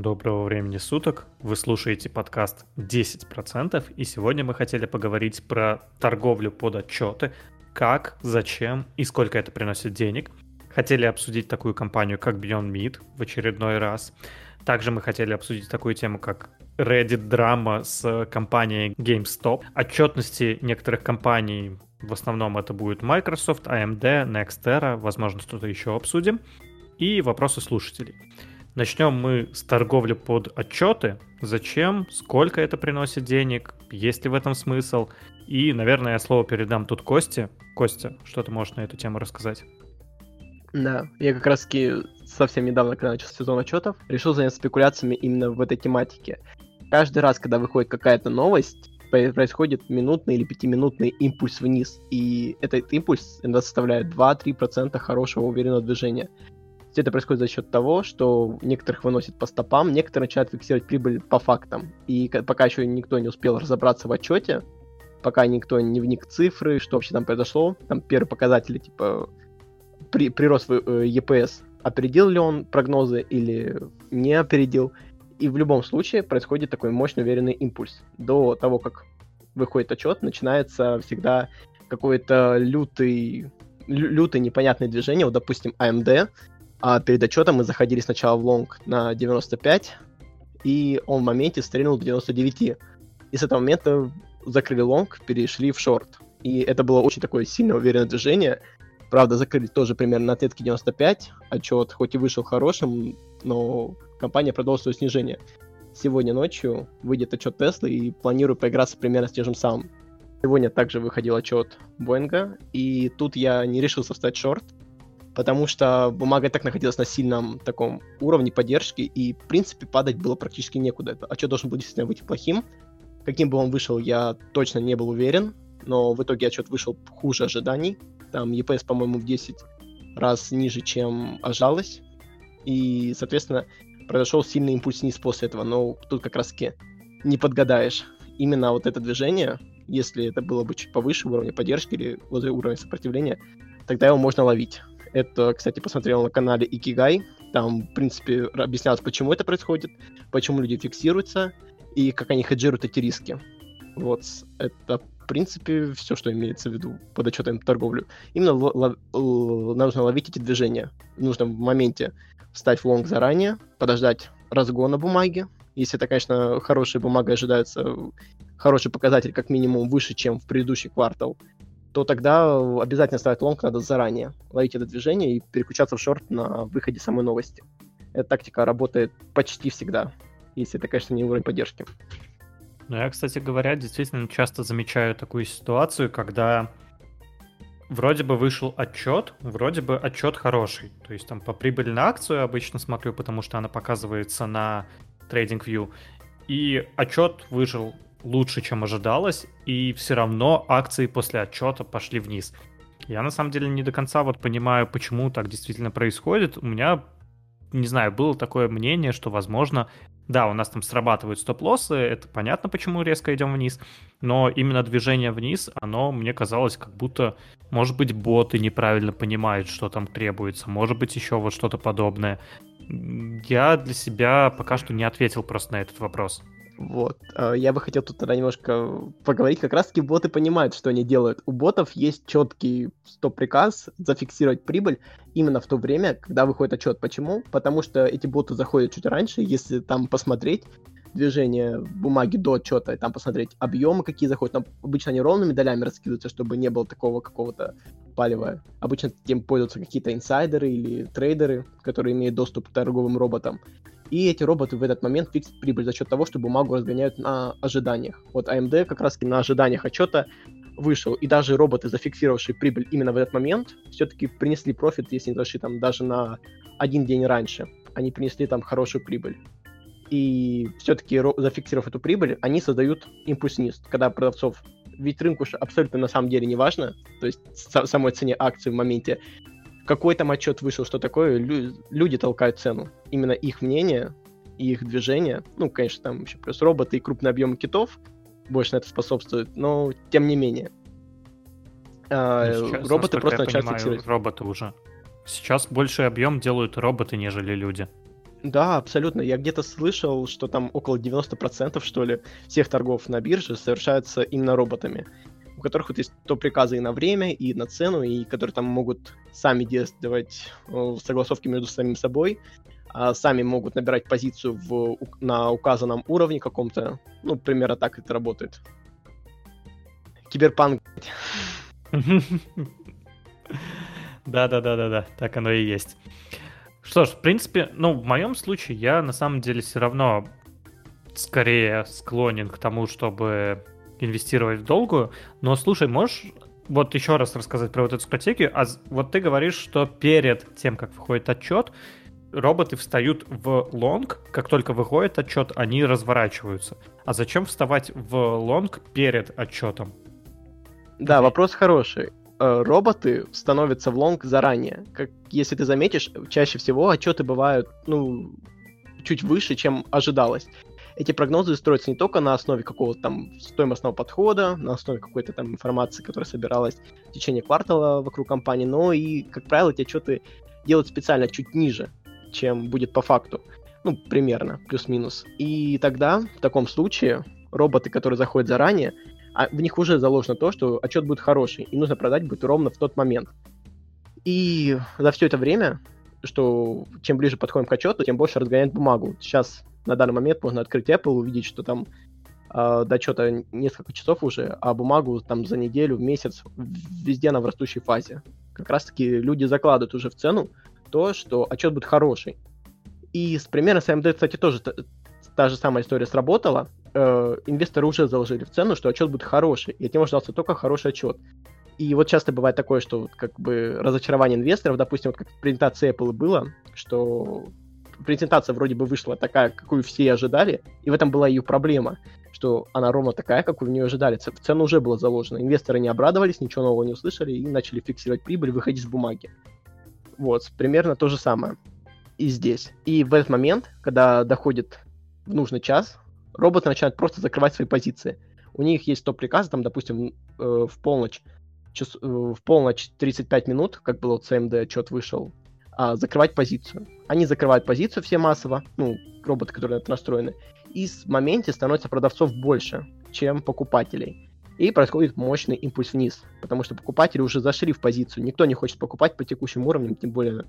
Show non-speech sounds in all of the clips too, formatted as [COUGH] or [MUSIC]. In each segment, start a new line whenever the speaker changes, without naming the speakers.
Доброго времени суток. Вы слушаете подкаст 10%, и сегодня мы хотели поговорить про торговлю под отчеты, как, зачем и сколько это приносит денег. Хотели обсудить такую компанию, как Beyond Meat в очередной раз. Также мы хотели обсудить такую тему, как Reddit драма с компанией GameStop. Отчетности некоторых компаний, в основном это будет Microsoft, AMD, Nextera, возможно, что-то еще обсудим. И вопросы слушателей. Начнем мы с торговли под отчеты. Зачем, сколько это приносит денег, есть ли в этом смысл. И, наверное, я слово передам тут Косте. Костя, что ты можешь на эту тему рассказать?
Да, я как раз совсем недавно, когда начал сезон отчетов, решил заняться спекуляциями именно в этой тематике. Каждый раз, когда выходит какая-то новость, происходит минутный или пятиминутный импульс вниз. И этот импульс иногда составляет 2-3% хорошего уверенного движения. Все это происходит за счет того, что некоторых выносит по стопам, некоторые начинают фиксировать прибыль по фактам. И пока еще никто не успел разобраться в отчете, пока никто не вник в цифры, что вообще там произошло, там первые показатели, типа при, прирост в э, EPS, опередил ли он прогнозы или не опередил. И в любом случае происходит такой мощный уверенный импульс. До того, как выходит отчет, начинается всегда какой-то лютый, лютый непонятное движение. Вот, допустим, AMD а перед отчетом мы заходили сначала в лонг на 95, и он в моменте стрельнул до 99. И с этого момента закрыли лонг, перешли в шорт. И это было очень такое сильно уверенное движение. Правда, закрыли тоже примерно на отметке 95. Отчет хоть и вышел хорошим, но компания продолжила свое снижение. Сегодня ночью выйдет отчет Теслы и планирую поиграться примерно с тем же самым. Сегодня также выходил отчет Боинга, и тут я не решился встать шорт, потому что бумага так находилась на сильном таком уровне поддержки, и, в принципе, падать было практически некуда. А что должен был действительно выйти плохим. Каким бы он вышел, я точно не был уверен, но в итоге отчет вышел хуже ожиданий. Там EPS, по-моему, в 10 раз ниже, чем ожалось. И, соответственно, произошел сильный импульс вниз после этого. Но тут как раз-таки не подгадаешь. Именно вот это движение, если это было бы чуть повыше уровня поддержки или возле уровня сопротивления, тогда его можно ловить. Это, кстати, посмотрел на канале Икигай. Там, в принципе, объяснялось, почему это происходит, почему люди фиксируются и как они хеджируют эти риски. Вот, это, в принципе, все, что имеется в виду под отчетом торговлю. Именно лов, лов, нужно ловить эти движения. Нужно в моменте встать лонг заранее, подождать разгона бумаги. Если это, конечно, хорошая бумага, ожидается хороший показатель, как минимум, выше, чем в предыдущий квартал то тогда обязательно ставить лонг надо заранее, ловить это движение и переключаться в шорт на выходе самой новости. Эта тактика работает почти всегда, если это, конечно, не уровень поддержки.
Ну, я, кстати говоря, действительно часто замечаю такую ситуацию, когда вроде бы вышел отчет, вроде бы отчет хороший. То есть там по прибыли на акцию обычно смотрю, потому что она показывается на TradingView. И отчет вышел лучше, чем ожидалось, и все равно акции после отчета пошли вниз. Я на самом деле не до конца вот понимаю, почему так действительно происходит. У меня, не знаю, было такое мнение, что, возможно, да, у нас там срабатывают стоп-лоссы, это понятно, почему резко идем вниз, но именно движение вниз, оно мне казалось, как будто, может быть, боты неправильно понимают, что там требуется, может быть, еще вот что-то подобное. Я для себя пока что не ответил просто на этот вопрос.
Вот. А, я бы хотел тут тогда немножко поговорить. Как раз-таки боты понимают, что они делают. У ботов есть четкий стоп-приказ зафиксировать прибыль именно в то время, когда выходит отчет. Почему? Потому что эти боты заходят чуть раньше. Если там посмотреть движение бумаги до отчета, и там посмотреть объемы, какие заходят. Там обычно они ровными долями раскидываются, чтобы не было такого какого-то палева. Обычно тем пользуются какие-то инсайдеры или трейдеры, которые имеют доступ к торговым роботам. И эти роботы в этот момент фиксят прибыль за счет того, что бумагу разгоняют на ожиданиях. Вот AMD как раз на ожиданиях отчета вышел, и даже роботы, зафиксировавшие прибыль именно в этот момент, все-таки принесли профит, если не зашли там даже на один день раньше. Они принесли там хорошую прибыль. И все-таки зафиксировав эту прибыль, они создают импульс вниз, когда продавцов ведь рынку абсолютно на самом деле не важно, то есть самой цене акции в моменте, какой там отчет вышел, что такое, лю- люди толкают цену. Именно их мнение и их движение, ну, конечно, там еще плюс роботы и крупный объем китов больше на это способствуют, но тем не менее.
А, ну, сейчас, роботы просто начали фиксировать. Роботы уже. Сейчас больший объем делают роботы, нежели люди.
Да, абсолютно. Я где-то слышал, что там около 90% что ли всех торгов на бирже совершаются именно роботами, у которых вот есть то приказы и на время, и на цену, и которые там могут сами действовать э, согласовки между самим собой, а сами могут набирать позицию в, на указанном уровне каком-то. Ну, примерно так это работает. Киберпанк.
Да-да-да-да-да, так оно и есть. Что ж, в принципе, ну, в моем случае я на самом деле все равно скорее склонен к тому, чтобы инвестировать в долгую. Но слушай, можешь вот еще раз рассказать про вот эту стратегию? А вот ты говоришь, что перед тем, как выходит отчет, роботы встают в лонг, как только выходит отчет, они разворачиваются. А зачем вставать в лонг перед отчетом?
Да, вопрос хороший. Э, роботы становятся в лонг заранее. Как если ты заметишь, чаще всего отчеты бывают, ну, чуть выше, чем ожидалось. Эти прогнозы строятся не только на основе какого-то там стоимостного подхода, на основе какой-то там информации, которая собиралась в течение квартала вокруг компании, но и, как правило, эти отчеты делают специально чуть ниже, чем будет по факту. Ну, примерно, плюс-минус. И тогда, в таком случае, роботы, которые заходят заранее, а в них уже заложено то, что отчет будет хороший, и нужно продать будет ровно в тот момент. И за все это время, что чем ближе подходим к отчету, тем больше разгоняет бумагу. Сейчас на данный момент можно открыть Apple, увидеть, что там э, до отчета несколько часов уже, а бумагу там за неделю, месяц, везде она в растущей фазе. Как раз-таки люди закладывают уже в цену то, что отчет будет хороший. И с примером с AMD, кстати, тоже та, та же самая история сработала э, инвесторы уже заложили в цену, что отчет будет хороший, и от него ждался только хороший отчет. И вот часто бывает такое, что вот как бы разочарование инвесторов, допустим, вот как в презентации Apple было, что презентация вроде бы вышла такая, какую все ожидали, и в этом была ее проблема, что она ровно такая, как в нее ожидали. В цену уже было заложено. Инвесторы не обрадовались, ничего нового не услышали и начали фиксировать прибыль, выходить с бумаги. Вот, примерно то же самое и здесь. И в этот момент, когда доходит в нужный час, роботы начинают просто закрывать свои позиции. У них есть топ-приказы, там, допустим, э, в полночь, час, э, в полночь 35 минут, как было у CMD отчет вышел, а, закрывать позицию. Они закрывают позицию все массово, ну, роботы, которые на это настроены, и в моменте становится продавцов больше, чем покупателей. И происходит мощный импульс вниз, потому что покупатели уже зашли в позицию, никто не хочет покупать по текущим уровням, тем более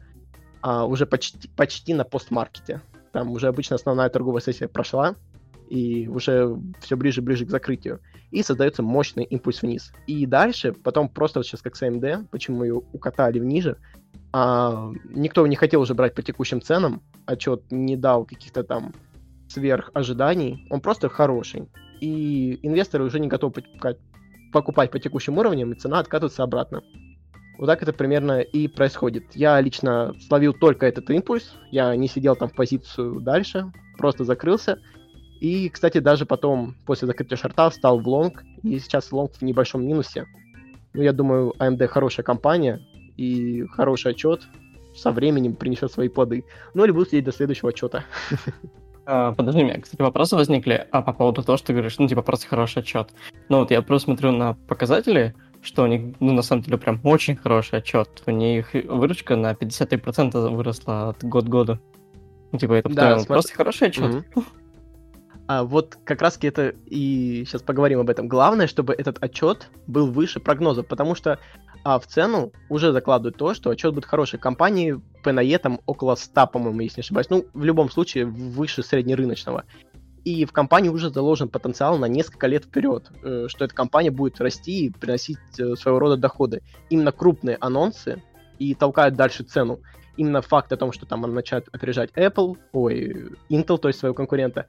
а, уже почти, почти на постмаркете. Там уже обычно основная торговая сессия прошла, и уже все ближе-ближе к закрытию. И создается мощный импульс вниз. И дальше, потом просто вот сейчас как с AMD, почему ее укатали вниже, а, никто не хотел уже брать по текущим ценам, отчет не дал каких-то там сверх ожиданий, он просто хороший. И инвесторы уже не готовы покупать, по текущим уровням, и цена откатывается обратно. Вот так это примерно и происходит. Я лично словил только этот импульс, я не сидел там в позицию дальше, просто закрылся и, кстати, даже потом, после закрытия шорта, стал в лонг, и сейчас лонг в небольшом минусе. Ну, я думаю, AMD хорошая компания, и хороший отчет со временем принесет свои плоды. Ну, или буду следить до следующего отчета. [LAUGHS]
А, подожди, у меня, кстати, вопросы возникли а по поводу того, что ты говоришь, ну, типа, просто хороший отчет. Ну, вот я просто смотрю на показатели, что у них, ну, на самом деле, прям очень хороший отчет. У них выручка на 53% выросла от год к году. Ну, типа, это да, смотри... просто хороший отчет. Mm-hmm. [LAUGHS]
А вот как раз это и сейчас поговорим об этом. Главное, чтобы этот отчет был выше прогнозов, потому что а, в цену уже закладывают то, что отчет будет хороший. Компании PNE там около 100, по-моему, если не ошибаюсь. Ну, в любом случае, выше среднерыночного. И в компании уже заложен потенциал на несколько лет вперед, э, что эта компания будет расти и приносить э, своего рода доходы. Именно крупные анонсы и толкают дальше цену. Именно факт о том, что там она начинает опережать Apple, ой, Intel, то есть своего конкурента,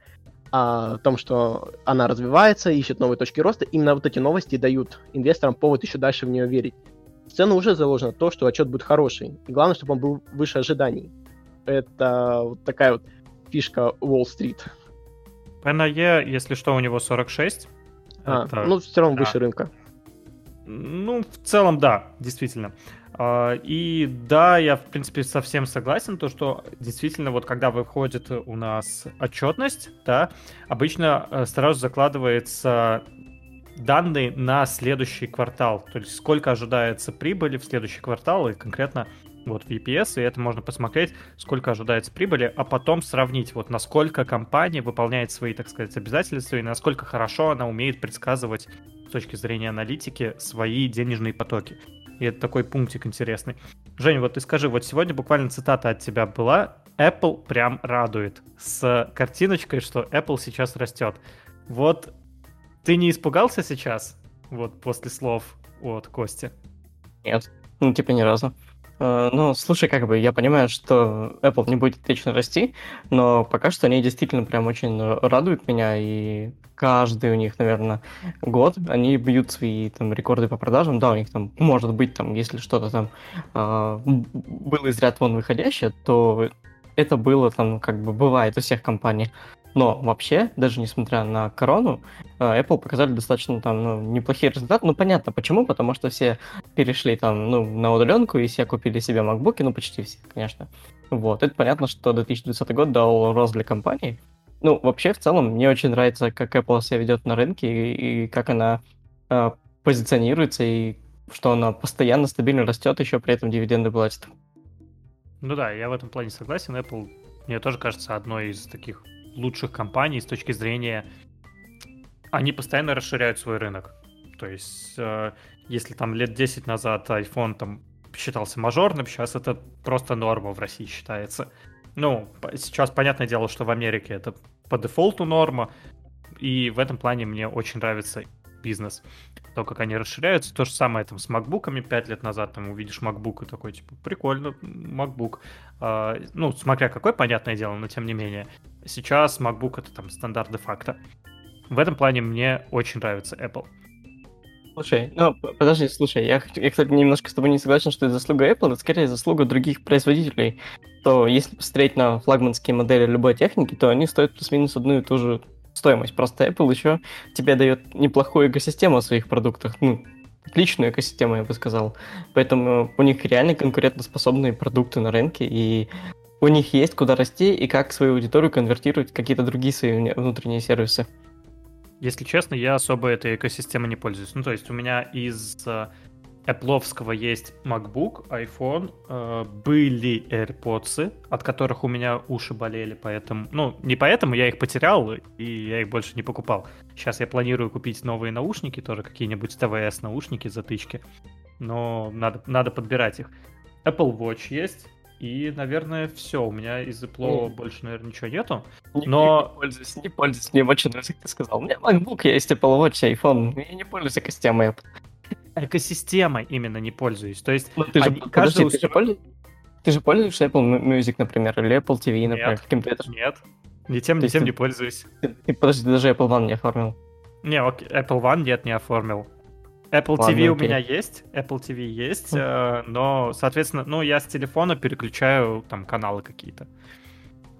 о том, что она развивается, ищет новые точки роста, именно вот эти новости дают инвесторам повод еще дальше в нее верить. В цену уже заложено то, что отчет будет хороший. И главное, чтобы он был выше ожиданий. Это вот такая вот фишка Уолл-стрит.
PNE, если что, у него 46.
А, это... Ну, все равно выше рынка.
Ну, в целом, да, действительно. А, и да, я, в принципе, совсем согласен, то, что действительно, вот когда выходит у нас отчетность, да, обычно э, сразу закладывается данные на следующий квартал, то есть сколько ожидается прибыли в следующий квартал и конкретно вот в EPS, и это можно посмотреть, сколько ожидается прибыли, а потом сравнить, вот насколько компания выполняет свои, так сказать, обязательства и насколько хорошо она умеет предсказывать точки зрения аналитики свои денежные потоки. И это такой пунктик интересный. Женя, вот ты скажи, вот сегодня буквально цитата от тебя была. Apple прям радует с картиночкой, что Apple сейчас растет. Вот ты не испугался сейчас, вот после слов от Кости?
Нет, ну типа ни разу. Uh, ну, слушай, как бы я понимаю, что Apple не будет вечно расти, но пока что они действительно прям очень радуют меня, и каждый у них, наверное, год они бьют свои там рекорды по продажам. Да, у них там может быть там, если что-то там uh, было из ряд вон выходящее, то это было там, как бы бывает у всех компаний. Но вообще, даже несмотря на корону, э, Apple показали достаточно там ну, неплохие результаты. Ну, понятно, почему, потому что все перешли там ну, на удаленку, и все купили себе MacBook, ну, почти все, конечно. Вот, это понятно, что 2020 год дал рост для компании. Ну, вообще, в целом, мне очень нравится, как Apple себя ведет на рынке, и, и как она э, позиционируется, и что она постоянно стабильно растет, еще при этом дивиденды платит.
Ну да, я в этом плане согласен. Apple, мне тоже кажется, одной из таких лучших компаний с точки зрения... Они постоянно расширяют свой рынок. То есть, э, если там лет 10 назад iPhone там считался мажорным, сейчас это просто норма в России считается. Ну, сейчас понятное дело, что в Америке это по дефолту норма, и в этом плане мне очень нравится бизнес. То, как они расширяются. То же самое там с макбуками 5 лет назад. Там увидишь макбук и такой, типа, прикольно, макбук. А, ну, смотря какой, понятное дело, но тем не менее. Сейчас макбук это там стандарт де-факто. В этом плане мне очень нравится Apple.
Слушай, ну, подожди, слушай, я, я, кстати, немножко с тобой не согласен, что это заслуга Apple, это скорее заслуга других производителей. То если посмотреть на флагманские модели любой техники, то они стоят плюс-минус одну и ту же стоимость. Просто Apple еще тебе дает неплохую экосистему о своих продуктах. Ну, отличную экосистему, я бы сказал. Поэтому у них реально конкурентоспособные продукты на рынке, и у них есть куда расти и как свою аудиторию конвертировать в какие-то другие свои внутренние сервисы.
Если честно, я особо этой экосистемой не пользуюсь. Ну, то есть у меня из э, Apple есть MacBook, iPhone, э, были AirPods, от которых у меня уши болели, поэтому, ну, не поэтому я их потерял, и я их больше не покупал. Сейчас я планирую купить новые наушники, тоже какие-нибудь ТВС наушники, затычки, но надо, надо подбирать их. Apple Watch есть, и, наверное, все. У меня из Apple mm. больше, наверное, ничего нету. Но...
Не, не пользуюсь, не пользуюсь. Мне очень нравится, как ты сказал. У меня MacBook есть, Apple Watch, iPhone. Я не пользуюсь экосистемой Apple
экосистемой именно не пользуюсь. То есть
ну, ты, они, же, каждый подожди, ты, же пользуешь, ты же пользуешься Apple Music, например, или Apple TV, например,
нет, каким-то это... Нет, ни тем, ни тем ты, не пользуюсь.
Ты, ты, подожди, ты даже Apple One не оформил.
Не, окей, Apple One нет, не оформил. Apple Ладно, TV окей. у меня есть, Apple TV есть, э, но, соответственно, ну, я с телефона переключаю там каналы какие-то.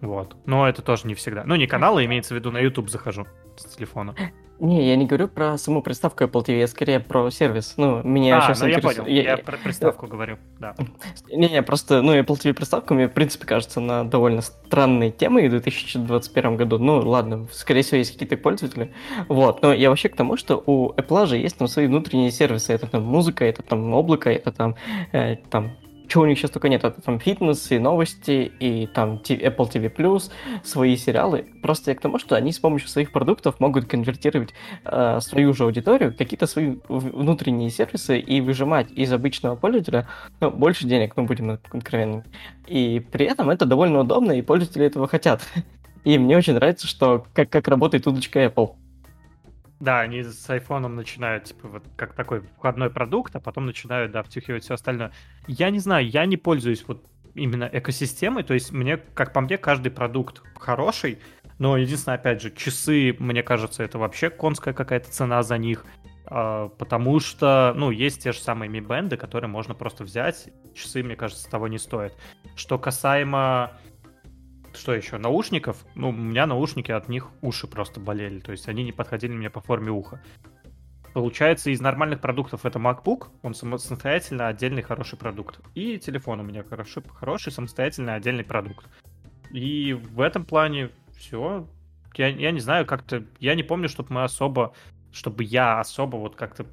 Вот. Но это тоже не всегда. Ну, не каналы, имеется в виду, на YouTube захожу с телефона.
Не, я не говорю про саму приставку Apple TV, я скорее про сервис. Ну, меня а, сейчас
ну интерес... я понял, я, я про приставку говорю, да. [LAUGHS]
Не-не, просто, ну, Apple TV приставка мне, в принципе, кажется, на довольно странной темой в 2021 году. Ну, ладно, скорее всего, есть какие-то пользователи. Вот, но я вообще к тому, что у Apple же есть там свои внутренние сервисы. Это там музыка, это там облако, это там, э, там чего у них сейчас только нет, это там фитнес и новости, и там Apple TV+, свои сериалы. Просто я к тому, что они с помощью своих продуктов могут конвертировать э, свою же аудиторию, какие-то свои внутренние сервисы и выжимать из обычного пользователя ну, больше денег, ну, будем откровенными. И при этом это довольно удобно, и пользователи этого хотят. [LAUGHS] И мне очень нравится, что как, как работает удочка Apple.
Да, они с айфоном начинают, типа, вот как такой входной продукт, а потом начинают, да, втюхивать все остальное. Я не знаю, я не пользуюсь вот именно экосистемой, то есть мне, как по мне, каждый продукт хороший, но единственное, опять же, часы, мне кажется, это вообще конская какая-то цена за них, а, потому что, ну, есть те же самые Mi Band, которые можно просто взять, часы, мне кажется, того не стоят. Что касаемо что еще? Наушников? Ну, у меня наушники от них уши просто болели. То есть они не подходили мне по форме уха. Получается, из нормальных продуктов это MacBook, он самостоятельно отдельный хороший продукт. И телефон у меня хороший, хороший самостоятельно отдельный продукт. И в этом плане все. Я, я не знаю, как-то... Я не помню, чтобы мы особо... Чтобы я особо вот как-то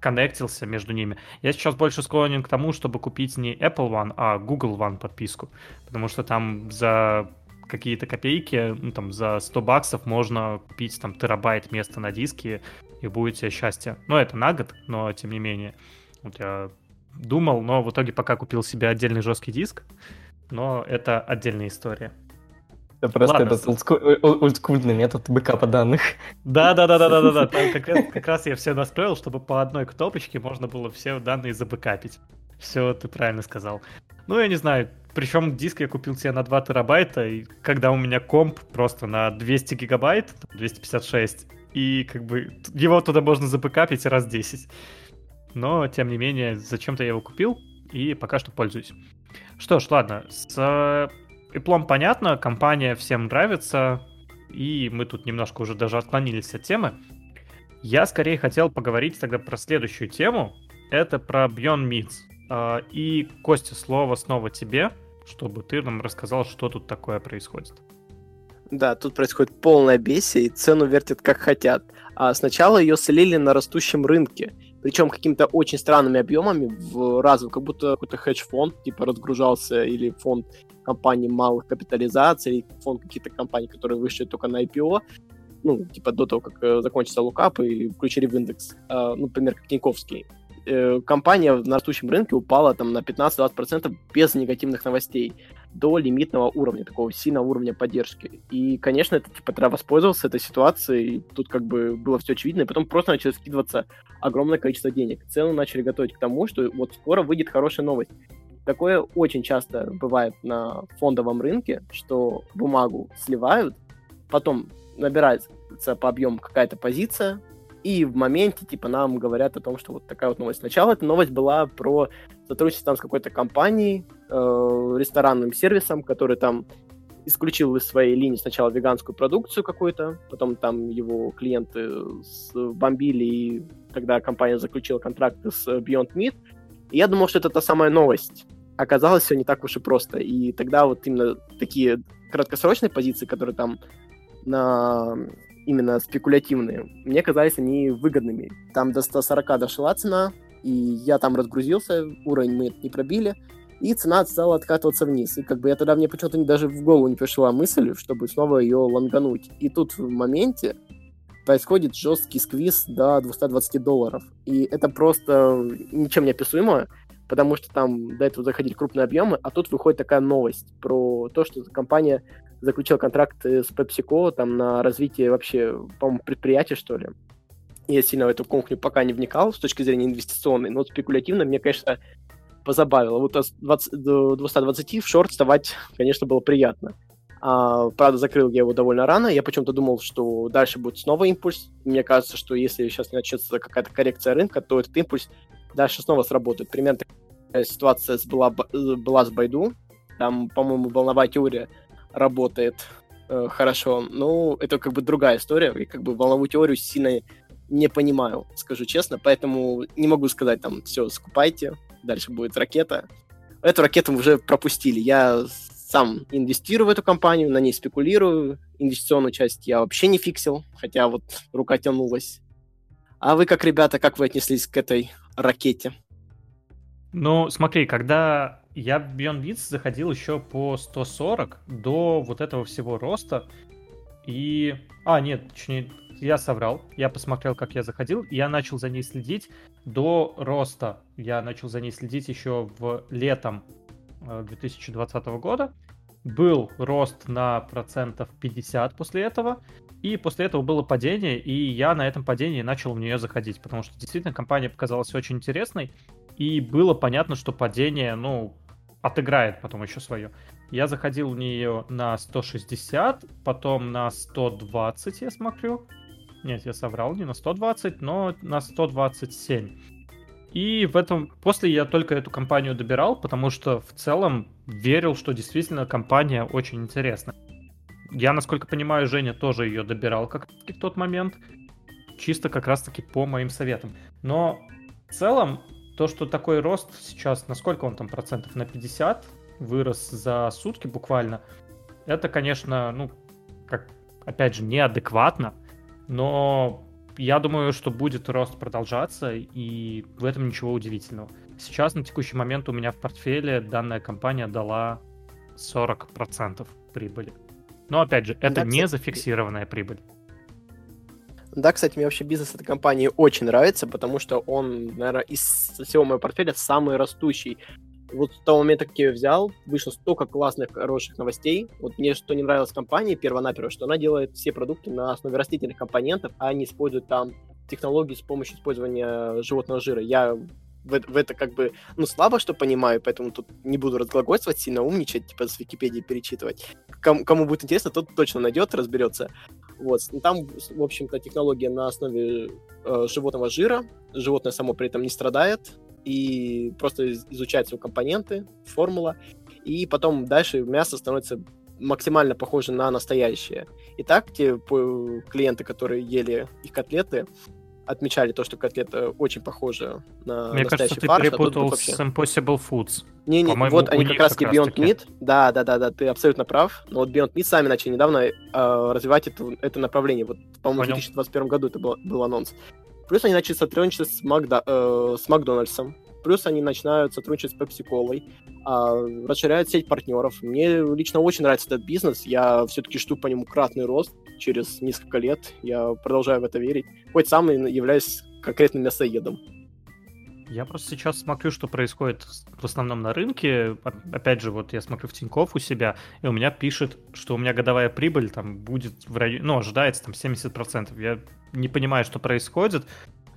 коннектился между ними. Я сейчас больше склонен к тому, чтобы купить не Apple One, а Google One подписку, потому что там за какие-то копейки, ну, там, за 100 баксов можно купить там терабайт места на диске, и будет тебе счастье. Ну, это на год, но тем не менее. Вот я думал, но в итоге пока купил себе отдельный жесткий диск, но это отдельная история.
Это просто этот олдскульный метод бэкапа данных.
Да, да, да, да, да, да, да. [LAUGHS] Как, раз, как раз я все настроил, чтобы по одной кнопочке можно было все данные забэкапить. Все, ты правильно сказал. Ну, я не знаю, причем диск я купил себе на 2 терабайта, и когда у меня комп просто на 200 гигабайт, 256, и как бы его туда можно забэкапить раз 10. Но, тем не менее, зачем-то я его купил, и пока что пользуюсь. Что ж, ладно, с Иплом понятно, компания всем нравится, и мы тут немножко уже даже отклонились от темы. Я скорее хотел поговорить тогда про следующую тему. Это про Beyond Meats. А, и, Костя, слово снова тебе, чтобы ты нам рассказал, что тут такое происходит.
Да, тут происходит полная бесия, и цену вертят как хотят. А сначала ее слили на растущем рынке, причем какими-то очень странными объемами в разу, как будто какой-то хедж-фонд типа разгружался или фонд компаний малых капитализаций, фонд каких-то компаний, которые вышли только на IPO, ну, типа до того, как э, закончится лукап и включили в индекс, э, например, как Тиньковский. Э, компания на растущем рынке упала там на 15-20% без негативных новостей до лимитного уровня, такого сильного уровня поддержки. И, конечно, это типа треба воспользоваться этой ситуацией, тут как бы было все очевидно, и потом просто начали скидываться огромное количество денег. Цены начали готовить к тому, что вот скоро выйдет хорошая новость. Такое очень часто бывает на фондовом рынке, что бумагу сливают, потом набирается по объему какая-то позиция, и в моменте, типа, нам говорят о том, что вот такая вот новость. Сначала эта новость была про сотрудничество там с какой-то компанией, э, ресторанным сервисом, который там исключил из своей линии сначала веганскую продукцию какую-то, потом там его клиенты бомбили, и тогда компания заключила контракты с Beyond Meat. И я думал, что это та самая новость. Оказалось, все не так уж и просто. И тогда вот именно такие краткосрочные позиции, которые там на именно спекулятивные, мне казались они выгодными. Там до 140 дошла цена, и я там разгрузился, уровень мы не пробили, и цена стала откатываться вниз. И как бы я тогда мне почему-то даже в голову не пришла мысль, чтобы снова ее лангануть. И тут в моменте происходит жесткий сквиз до 220 долларов. И это просто ничем не описуемо, потому что там до этого заходили крупные объемы, а тут выходит такая новость про то, что компания заключил контракт с PepsiCo там на развитие вообще, по-моему, предприятия, что ли. Я сильно в эту кухню пока не вникал с точки зрения инвестиционной, но спекулятивно мне, конечно, позабавило. Вот до 220 в шорт вставать, конечно, было приятно. А, правда, закрыл я его довольно рано. Я почему-то думал, что дальше будет снова импульс. Мне кажется, что если сейчас не начнется какая-то коррекция рынка, то этот импульс дальше снова сработает. Примерно такая ситуация была, была с Байду. Там, по-моему, волновая теория работает э, хорошо. Ну, это как бы другая история. И как бы волновую теорию сильно не понимаю, скажу честно. Поэтому не могу сказать там, все, скупайте, дальше будет ракета. Эту ракету мы уже пропустили. Я сам инвестирую в эту компанию, на ней спекулирую. Инвестиционную часть я вообще не фиксил, хотя вот рука тянулась. А вы как, ребята, как вы отнеслись к этой ракете?
Ну, смотри, когда я в Beyond Beats заходил еще по 140 до вот этого всего роста. И... А, нет, точнее, я соврал. Я посмотрел, как я заходил, и я начал за ней следить до роста. Я начал за ней следить еще в летом 2020 э, года. Был рост на процентов 50 после этого. И после этого было падение, и я на этом падении начал в нее заходить, потому что действительно компания показалась очень интересной, и было понятно, что падение, ну, отыграет потом еще свое. Я заходил в нее на 160, потом на 120, я смотрю. Нет, я соврал, не на 120, но на 127. И в этом после я только эту компанию добирал, потому что в целом верил, что действительно компания очень интересна. Я, насколько понимаю, Женя тоже ее добирал как в тот момент, чисто как раз-таки по моим советам. Но в целом то, что такой рост сейчас, насколько он там процентов на 50 вырос за сутки буквально, это, конечно, ну, как, опять же, неадекватно, но я думаю, что будет рост продолжаться, и в этом ничего удивительного. Сейчас на текущий момент у меня в портфеле данная компания дала 40% прибыли. Но опять же, это да, не зафиксированная прибыль.
Да, кстати, мне вообще бизнес этой компании очень нравится, потому что он, наверное, из всего моего портфеля самый растущий. Вот с того момента, как я ее взял, вышло столько классных, хороших новостей. Вот мне что не нравилось компании, перво-наперво, что она делает все продукты на основе растительных компонентов, а не использует там технологии с помощью использования животного жира. Я в, в это как бы, ну, слабо что понимаю, поэтому тут не буду разглагольствовать, сильно умничать, типа с Википедии перечитывать. Кому, кому будет интересно, тот точно найдет, разберется. Вот. Там, в общем-то, технология на основе э, животного жира. Животное само при этом не страдает, и просто изучает его компоненты, формула, и потом дальше мясо становится максимально похоже на настоящее. И так те клиенты, которые ели их котлеты, отмечали то, что котлета очень похожа на
Мне
настоящий
кажется,
фарш.
ты перепутал а вообще... с Impossible Foods.
Не-не, вот они как раз-таки Beyond раз Meat. Да, да, да, да, ты абсолютно прав. Но вот Beyond Meat сами начали недавно э, развивать это, это направление. Вот, по-моему, в 2021 году это был, был анонс. Плюс они начали сотрудничать с, Макда, э, с Макдональдсом. Плюс они начинают сотрудничать с Cola, э, расширяют сеть партнеров. Мне лично очень нравится этот бизнес. Я все-таки жду по нему кратный рост через несколько лет. Я продолжаю в это верить. Хоть сам являюсь конкретным мясоедом.
Я просто сейчас смотрю, что происходит в основном на рынке. Опять же, вот я смотрю в Тинькофф у себя, и у меня пишет, что у меня годовая прибыль там будет в районе, ну, ожидается там 70%. Я не понимаю, что происходит,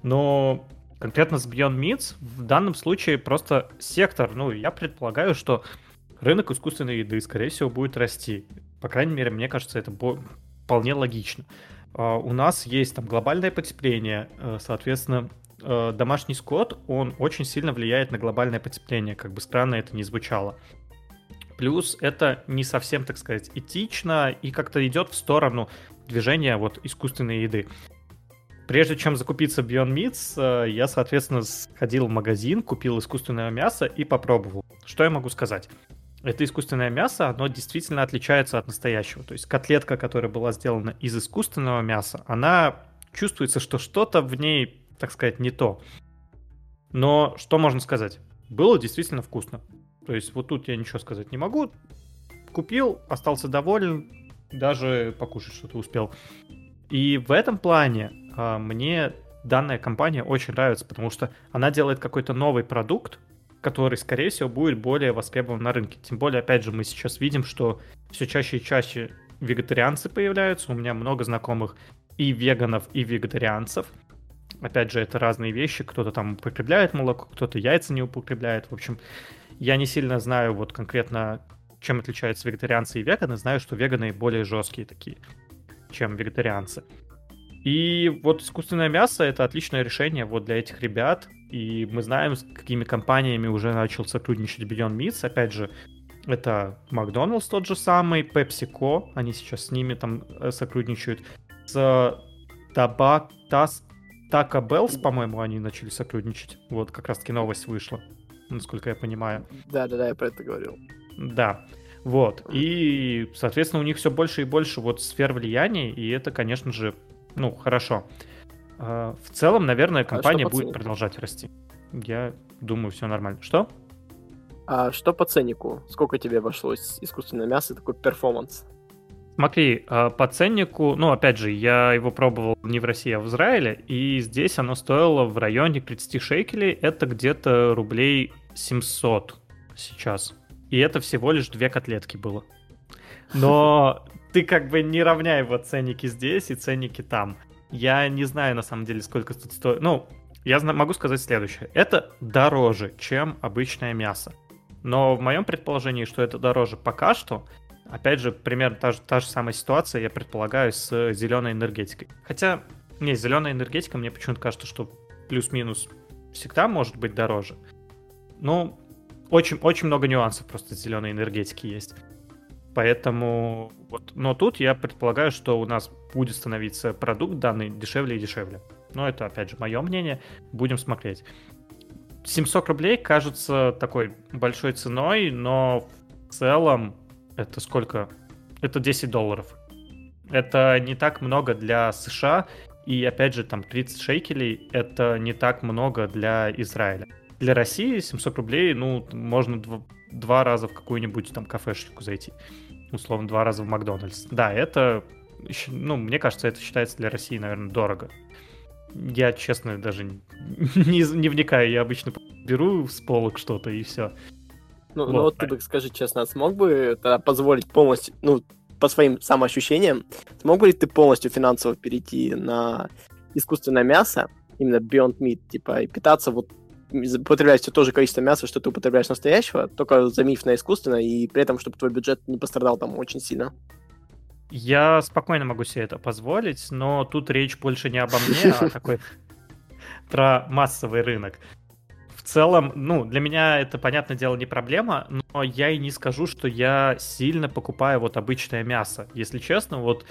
но конкретно с Beyond Meats в данном случае просто сектор, ну, я предполагаю, что рынок искусственной еды, скорее всего, будет расти. По крайней мере, мне кажется, это вполне логично. А, у нас есть там глобальное потепление, э, соответственно, э, домашний скот, он очень сильно влияет на глобальное потепление, как бы странно это ни звучало. Плюс это не совсем, так сказать, этично и как-то идет в сторону движения вот искусственной еды. Прежде чем закупиться Beyond Meats, э, я, соответственно, сходил в магазин, купил искусственное мясо и попробовал. Что я могу сказать? Это искусственное мясо, оно действительно отличается от настоящего. То есть котлетка, которая была сделана из искусственного мяса, она чувствуется, что что-то в ней, так сказать, не то. Но что можно сказать? Было действительно вкусно. То есть вот тут я ничего сказать не могу. Купил, остался доволен, даже покушать что-то успел. И в этом плане а, мне данная компания очень нравится, потому что она делает какой-то новый продукт, который, скорее всего, будет более востребован на рынке. Тем более, опять же, мы сейчас видим, что все чаще и чаще вегетарианцы появляются. У меня много знакомых и веганов, и вегетарианцев. Опять же, это разные вещи. Кто-то там употребляет молоко, кто-то яйца не употребляет. В общем, я не сильно знаю вот конкретно, чем отличаются вегетарианцы и веганы. Знаю, что веганы более жесткие такие, чем вегетарианцы. И вот искусственное мясо — это отличное решение вот для этих ребят. И мы знаем, с какими компаниями уже начал сотрудничать Beyond Meats. Опять же, это Макдоналдс тот же самый, PepsiCo, они сейчас с ними там э, сотрудничают. С Табак, Тас, Taco Bells, по-моему, они начали сотрудничать. Вот как раз-таки новость вышла, насколько я понимаю.
Да-да-да, я про это говорил.
Да. Вот. И, соответственно, у них все больше и больше вот сфер влияния, и это, конечно же, ну, хорошо. А, в целом, наверное, а компания а будет продолжать расти. Я думаю, все нормально. Что?
А что по ценнику? Сколько тебе обошлось искусственное мясо, такой перформанс?
Смотри, а, по ценнику, ну, опять же, я его пробовал не в России, а в Израиле, и здесь оно стоило в районе 30 шекелей, это где-то рублей 700 сейчас. И это всего лишь две котлетки было. Но ты как бы не равняй его ценники здесь и ценники там. Я не знаю, на самом деле, сколько тут стоит. Ну, я могу сказать следующее. Это дороже, чем обычное мясо. Но в моем предположении, что это дороже пока что, опять же, примерно та же, та же самая ситуация, я предполагаю, с зеленой энергетикой. Хотя, не, зеленая энергетика, мне почему-то кажется, что плюс-минус всегда может быть дороже. Ну, очень, очень много нюансов просто зеленой энергетики есть. Поэтому вот, но тут я предполагаю, что у нас будет становиться продукт данный дешевле и дешевле. Но это, опять же, мое мнение. Будем смотреть. 700 рублей кажется такой большой ценой, но в целом это сколько? Это 10 долларов. Это не так много для США, и опять же, там 30 шекелей — это не так много для Израиля. Для России 700 рублей, ну, можно два раза в какую-нибудь там кафешечку зайти. Условно, два раза в Макдональдс. Да, это, ну, мне кажется, это считается для России, наверное, дорого. Я, честно, даже [LAUGHS] не, не вникаю. Я обычно беру с полок что-то и все.
Ну, вот. ну вот ты бы, скажи честно, смог бы позволить полностью, ну, по своим самоощущениям, смог бы ли ты полностью финансово перейти на искусственное мясо, именно Beyond Meat, типа, и питаться вот употреблять все то же количество мяса, что ты употребляешь настоящего, только заменив на искусственное, и при этом, чтобы твой бюджет не пострадал там очень сильно.
Я спокойно могу себе это позволить, но тут речь больше не обо мне, а [LAUGHS] такой про массовый рынок. В целом, ну, для меня это, понятное дело, не проблема, но я и не скажу, что я сильно покупаю вот обычное мясо. Если честно, вот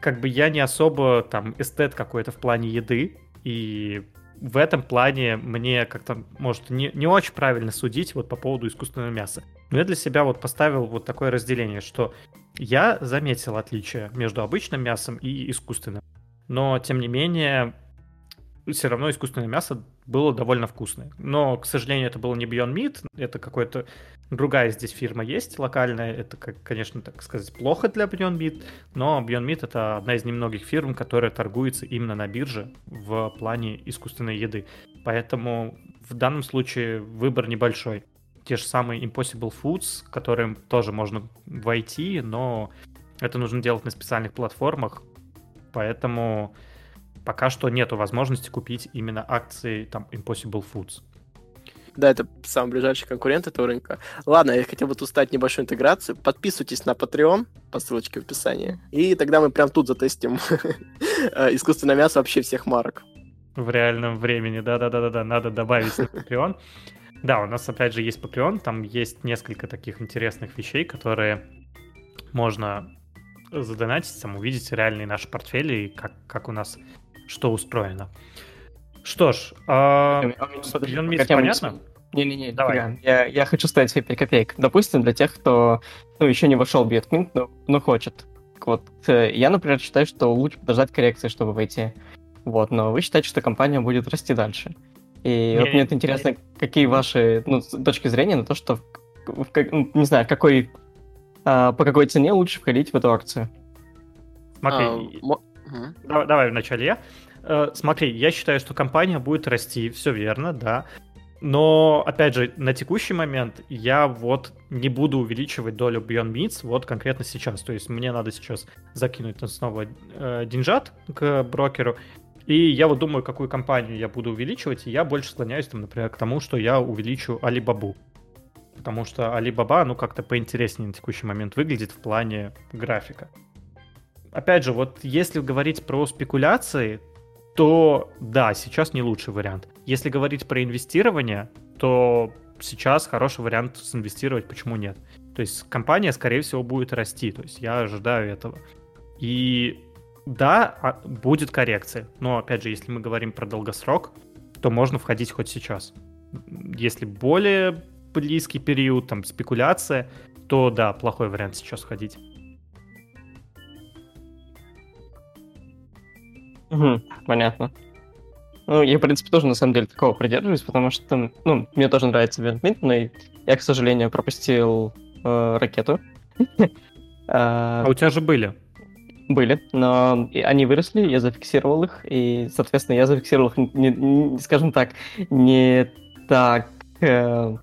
как бы я не особо там эстет какой-то в плане еды, и в этом плане мне как-то, может, не, не очень правильно судить вот по поводу искусственного мяса. Но я для себя вот поставил вот такое разделение, что я заметил отличие между обычным мясом и искусственным. Но, тем не менее, все равно искусственное мясо было довольно вкусное. Но, к сожалению, это было не Beyond Meat, это какой-то другая здесь фирма есть локальная. Это, как, конечно, так сказать, плохо для Beyond Meat, но Beyond Meat это одна из немногих фирм, которая торгуется именно на бирже в плане искусственной еды. Поэтому в данном случае выбор небольшой. Те же самые Impossible Foods, к которым тоже можно войти, но это нужно делать на специальных платформах, поэтому пока что нету возможности купить именно акции там Impossible Foods.
Да, это самый ближайший конкурент этого рынка. Ладно, я хотел бы тут стать небольшую интеграцию. Подписывайтесь на Patreon по ссылочке в описании. И тогда мы прям тут затестим [LAUGHS] э, искусственное мясо вообще всех марок.
В реальном времени, да-да-да-да, надо добавить на Patreon. Да, у нас опять же есть Patreon, там есть несколько таких интересных вещей, которые можно задонатить, там увидеть реальные наши портфели и как, как у нас что устроено. Что ж, а... Beyond Meat понятно?
Не-не-не, давай. Я, я хочу ставить свои 5 копеек. Допустим, для тех, кто ну, еще не вошел в Beyond Meat, но, но хочет. Вот. Э, я, например, считаю, что лучше подождать коррекции, чтобы войти. Вот, но вы считаете, что компания будет расти дальше. И не, вот мне это интересно, не... какие ваши ну, точки зрения на то, что, в, в, ну, не знаю, какой, а, по какой цене лучше входить в эту акцию?
Смотри, а, м- давай, давай вначале я. Э, смотри, я считаю, что компания будет расти, все верно, да. Но, опять же, на текущий момент я вот не буду увеличивать долю Beyond Meats вот конкретно сейчас. То есть мне надо сейчас закинуть снова э, деньжат к брокеру. И я вот думаю, какую компанию я буду увеличивать. И я больше склоняюсь, там, например, к тому, что я увеличу Alibaba. Потому что Alibaba, ну, как-то поинтереснее на текущий момент выглядит в плане графика. Опять же, вот если говорить про спекуляции, то да, сейчас не лучший вариант. Если говорить про инвестирование, то сейчас хороший вариант инвестировать, почему нет? То есть компания, скорее всего, будет расти, то есть я ожидаю этого. И да, а, будет коррекция, но опять же, если мы говорим про долгосрок, то можно входить хоть сейчас. Если более близкий период, там, спекуляция, то да, плохой вариант сейчас входить.
Угу, понятно. Ну, я, в принципе, тоже, на самом деле, такого придерживаюсь, потому что, ну, мне тоже нравится Вентминт, но я, к сожалению, пропустил э, ракету. [LAUGHS]
А, а у тебя же были?
Были, но они выросли, я зафиксировал их, и, соответственно, я зафиксировал их, не, не, скажем так, не так... Э...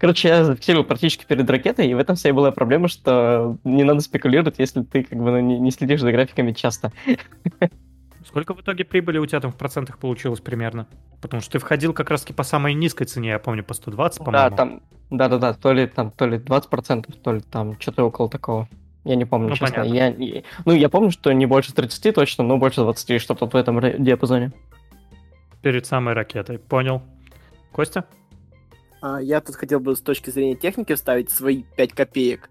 Короче, я зафиксировал практически перед ракетой, и в этом вся и была проблема, что не надо спекулировать, если ты как бы ну, не, не следишь за графиками часто. [LAUGHS]
Сколько в итоге прибыли у тебя там в процентах получилось примерно? Потому что ты входил как раз-таки по самой низкой цене, я помню, по 120, по-моему.
Да, там, да-да-да, то ли там, то ли 20%, то ли там что-то около такого. Я не помню, ну, честно. Я, ну, я помню, что не больше 30 точно, но больше 20, что-то в этом диапазоне.
Перед самой ракетой, понял. Костя?
А, я тут хотел бы с точки зрения техники вставить свои 5 копеек.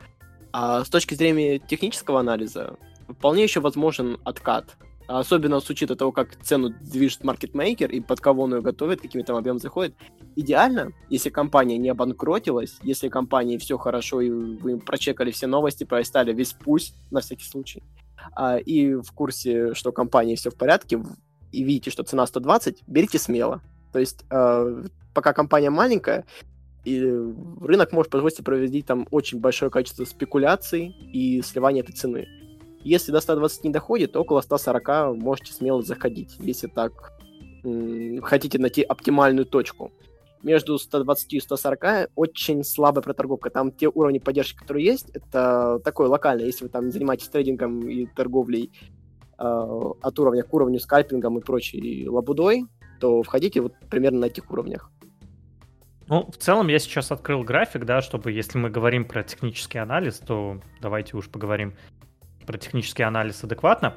А с точки зрения технического анализа, вполне еще возможен откат особенно с учетом того, как цену движет маркетмейкер и под кого он ее готовит, какими там объемами заходит. Идеально, если компания не обанкротилась, если компании все хорошо, и вы прочекали все новости, пролистали весь пусть, на всякий случай, а, и в курсе, что компании все в порядке, и видите, что цена 120, берите смело. То есть э, пока компания маленькая, и рынок может позволить провести там очень большое количество спекуляций и сливания этой цены. Если до 120 не доходит, около 140 можете смело заходить, если так хотите найти оптимальную точку. Между 120 и 140 очень слабая проторговка. Там те уровни поддержки, которые есть, это такое локальное. Если вы там занимаетесь трейдингом и торговлей э, от уровня к уровню, скальпингом и прочей лабудой, то входите вот примерно на этих уровнях.
Ну, в целом я сейчас открыл график, да, чтобы, если мы говорим про технический анализ, то давайте уж поговорим про технический анализ адекватно.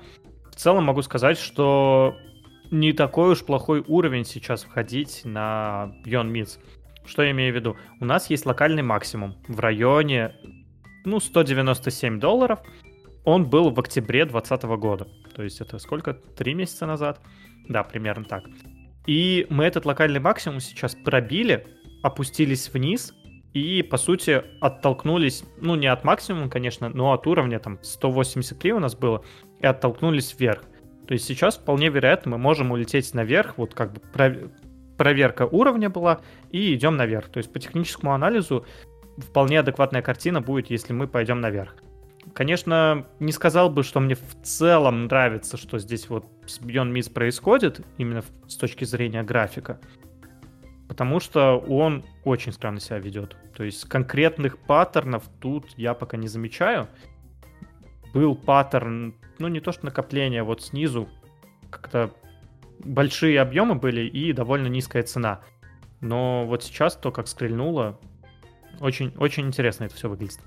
В целом могу сказать, что не такой уж плохой уровень сейчас входить на Beyond Meats. Что я имею в виду? У нас есть локальный максимум в районе, ну, 197 долларов. Он был в октябре 2020 года. То есть это сколько? Три месяца назад? Да, примерно так. И мы этот локальный максимум сейчас пробили, опустились вниз и, по сути, оттолкнулись, ну, не от максимума, конечно, но от уровня, там, 183 у нас было, и оттолкнулись вверх. То есть сейчас вполне вероятно мы можем улететь наверх, вот как бы проверка уровня была, и идем наверх. То есть по техническому анализу вполне адекватная картина будет, если мы пойдем наверх. Конечно, не сказал бы, что мне в целом нравится, что здесь вот с Beyond Meat происходит, именно с точки зрения графика. Потому что он очень странно себя ведет. То есть конкретных паттернов тут я пока не замечаю. Был паттерн, ну не то что накопление, вот снизу как-то большие объемы были и довольно низкая цена. Но вот сейчас то, как стрельнуло, очень, очень интересно это все выглядит.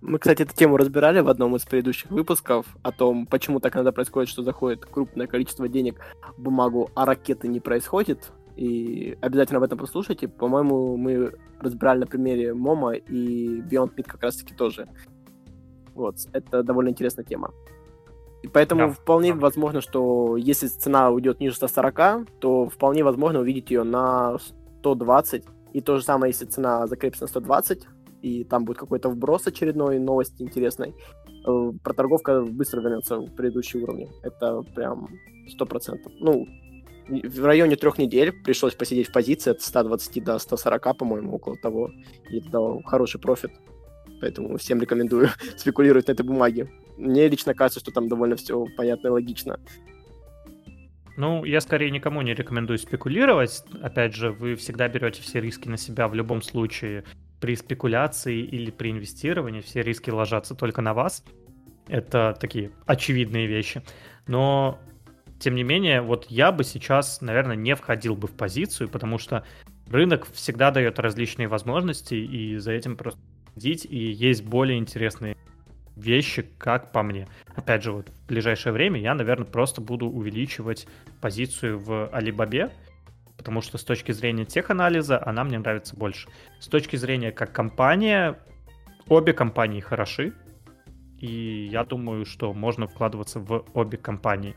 Мы, кстати, эту тему разбирали в одном из предыдущих выпусков о том, почему так иногда происходит, что заходит крупное количество денег в бумагу, а ракеты не происходит. И обязательно об этом послушайте. По-моему, мы разбирали на примере Мома и Beyond Meat как раз-таки тоже. Вот, это довольно интересная тема. И поэтому да. вполне да. возможно, что если цена уйдет ниже 140, то вполне возможно увидеть ее на 120. И то же самое, если цена закрепится на 120, и там будет какой-то вброс очередной новости интересной, э, проторговка быстро вернется в предыдущие уровни. Это прям сто процентов. Ну, в районе трех недель пришлось посидеть в позиции от 120 до 140, по-моему, около того. И это дал хороший профит. Поэтому всем рекомендую [LAUGHS] спекулировать на этой бумаге. Мне лично кажется, что там довольно все понятно и логично.
Ну, я скорее никому не рекомендую спекулировать. Опять же, вы всегда берете все риски на себя в любом случае при спекуляции или при инвестировании все риски ложатся только на вас. Это такие очевидные вещи. Но, тем не менее, вот я бы сейчас, наверное, не входил бы в позицию, потому что рынок всегда дает различные возможности, и за этим просто следить, и есть более интересные вещи, как по мне. Опять же, вот в ближайшее время я, наверное, просто буду увеличивать позицию в Алибабе, потому что с точки зрения теханализа она мне нравится больше. С точки зрения как компания, обе компании хороши, и я думаю, что можно вкладываться в обе компании.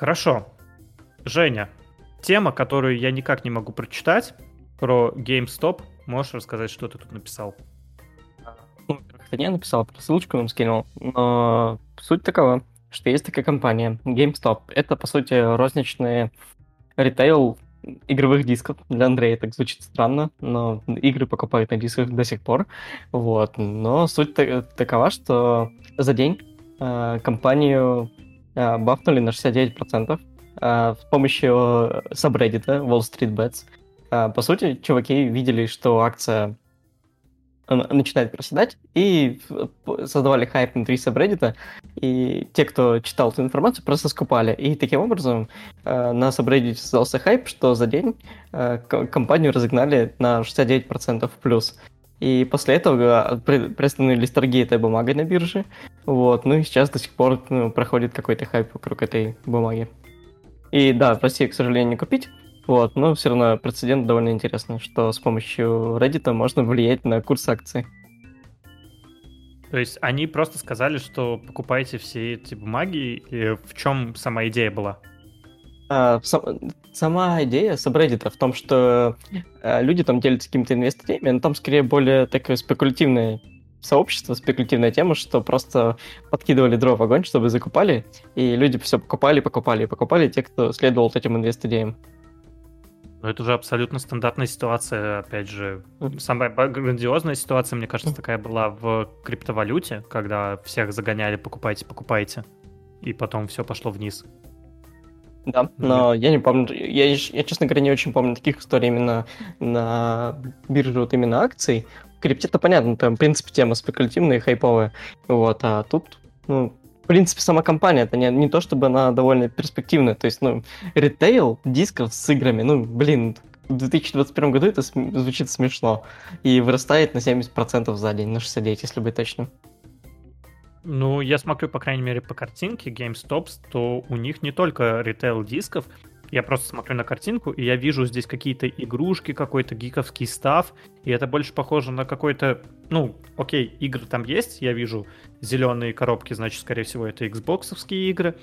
Хорошо. Женя, тема, которую я никак не могу прочитать, про GameStop. Можешь рассказать, что ты тут написал?
Ну, это не написал, просто ссылочку вам скинул. Но суть такова, что есть такая компания GameStop. Это, по сути, розничные ритейл игровых дисков. Для Андрея так звучит странно, но игры покупают на дисках до сих пор. Вот. Но суть такова, что за день э, компанию бафнули на 69% э, с помощью сабреддита Wall Street Bets. Э, по сути, чуваки видели, что акция начинает проседать, и создавали хайп внутри сабреддита, и те, кто читал эту информацию, просто скупали. И таким образом э, на сабреддите создался хайп, что за день э, компанию разогнали на 69% в плюс. И после этого э, приостановились торги этой бумагой на бирже. Вот. Ну и сейчас до сих пор ну, проходит какой-то хайп вокруг этой бумаги. И да, в России, к сожалению, не купить. Вот, но все равно прецедент довольно интересный, что с помощью Reddit можно влиять на курс акций.
То есть они просто сказали, что покупайте все эти бумаги, и в чем сама идея была?
А, сам, сама идея сабреддита в том, что а, люди там делятся какими-то инвесторами, но там скорее более такая спекулятивная сообщество, спекулятивная тема, что просто подкидывали дров в огонь, чтобы закупали, и люди все покупали, покупали, покупали, те, кто следовал вот этим инвест-идеям.
Ну, это уже абсолютно стандартная ситуация, опять же. Самая грандиозная ситуация, мне кажется, такая была в криптовалюте, когда всех загоняли «покупайте, покупайте», и потом все пошло вниз.
Да, но я не помню, я, я, честно говоря, не очень помню таких историй именно на бирже вот именно акций. В крипте-то понятно, там, в принципе, тема спекулятивная и хайповая, вот, а тут, ну, в принципе, сама компания, это не, не то, чтобы она довольно перспективная, то есть, ну, ритейл дисков с играми, ну, блин, в 2021 году это см- звучит смешно, и вырастает на 70% за день, на 69, если быть точным.
Ну, я смотрю, по крайней мере, по картинке GameStop, то у них не только ритейл дисков. Я просто смотрю на картинку, и я вижу здесь какие-то игрушки, какой-то гиковский став, и это больше похоже на какой-то... Ну, окей, игры там есть, я вижу зеленые коробки, значит, скорее всего, это Xbox игры.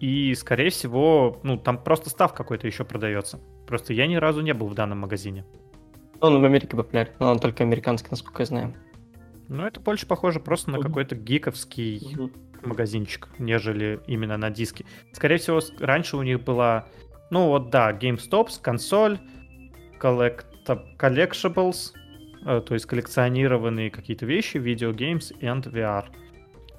И, скорее всего, ну, там просто став какой-то еще продается. Просто я ни разу не был в данном магазине.
Он в Америке популярен, но он только американский, насколько я знаю.
Ну, это больше похоже просто на какой-то гиковский uh-huh. магазинчик, нежели именно на диске. Скорее всего, раньше у них была, ну вот да, GameStops, консоль, collectibles, э, то есть коллекционированные какие-то вещи, видеогеймс и VR.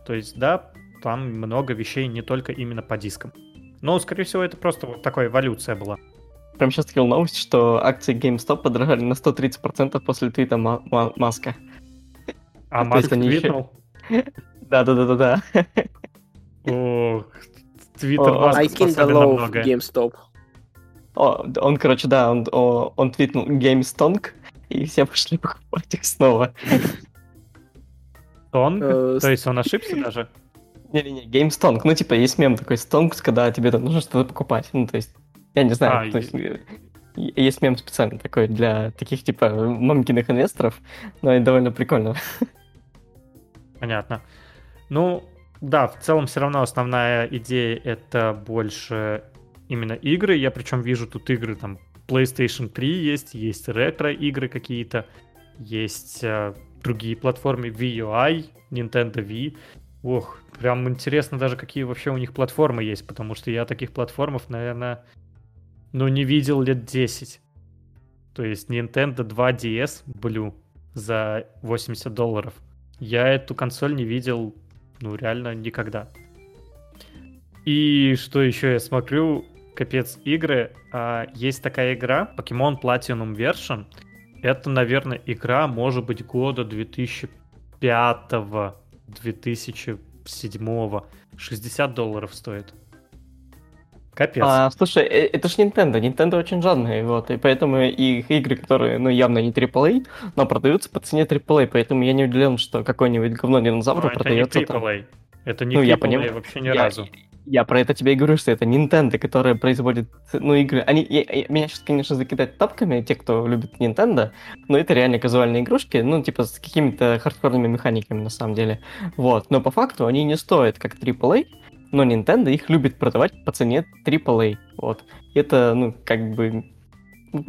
То есть, да, там много вещей не только именно по дискам. Но, скорее всего, это просто вот такая эволюция была.
Прям сейчас такая новость, что акции GameStop подорожали на 130% после твита Маска.
А Маск твитнул? [LAUGHS]
Да-да-да-да-да.
Ох, Твиттер Маск I low of
GameStop.
О, он, короче, да, он, о, он твитнул GameStonk, и все пошли покупать их снова.
Стонг? Э, То есть он ошибся даже?
Не-не-не, GameStonk. Ну, типа, есть мем такой Stonks, когда тебе там нужно что-то покупать. Ну, то есть, я не знаю, а, то есть, есть мем специально такой для таких, типа, мамкиных инвесторов, но это довольно прикольно.
Понятно. Ну, да, в целом все равно основная идея это больше именно игры. Я причем вижу тут игры там PlayStation 3 есть, есть ретро-игры какие-то, есть э, другие платформы VUI, Nintendo Wii. Ох, прям интересно даже, какие вообще у них платформы есть, потому что я таких платформов, наверное, ну, не видел лет 10. То есть Nintendo 2DS Blue за 80 долларов – я эту консоль не видел, ну, реально никогда. И что еще я смотрю, капец, игры. А, есть такая игра, Pokemon Platinum Version. Это, наверное, игра, может быть, года 2005 2007 60 долларов стоит.
Капец. А, слушай, э, это ж Nintendo. Nintendo очень жадные, вот, и поэтому их игры, которые, ну, явно не AAA, но продаются по цене AAA, поэтому я не удивлен, что какой-нибудь говно динозавр ну, продается
это не AAA. Там. Это не ну, AAA я понимаю. вообще ни я, разу.
Я про это тебе и говорю, что это Nintendo, которая производит, ну, игры. Они, я, я, меня сейчас, конечно, закидать тапками, те, кто любит Nintendo, но это реально казуальные игрушки, ну, типа, с какими-то хардкорными механиками, на самом деле. Вот, но по факту они не стоят как AAA, но Nintendo их любит продавать по цене AAA. Вот. Это, ну, как бы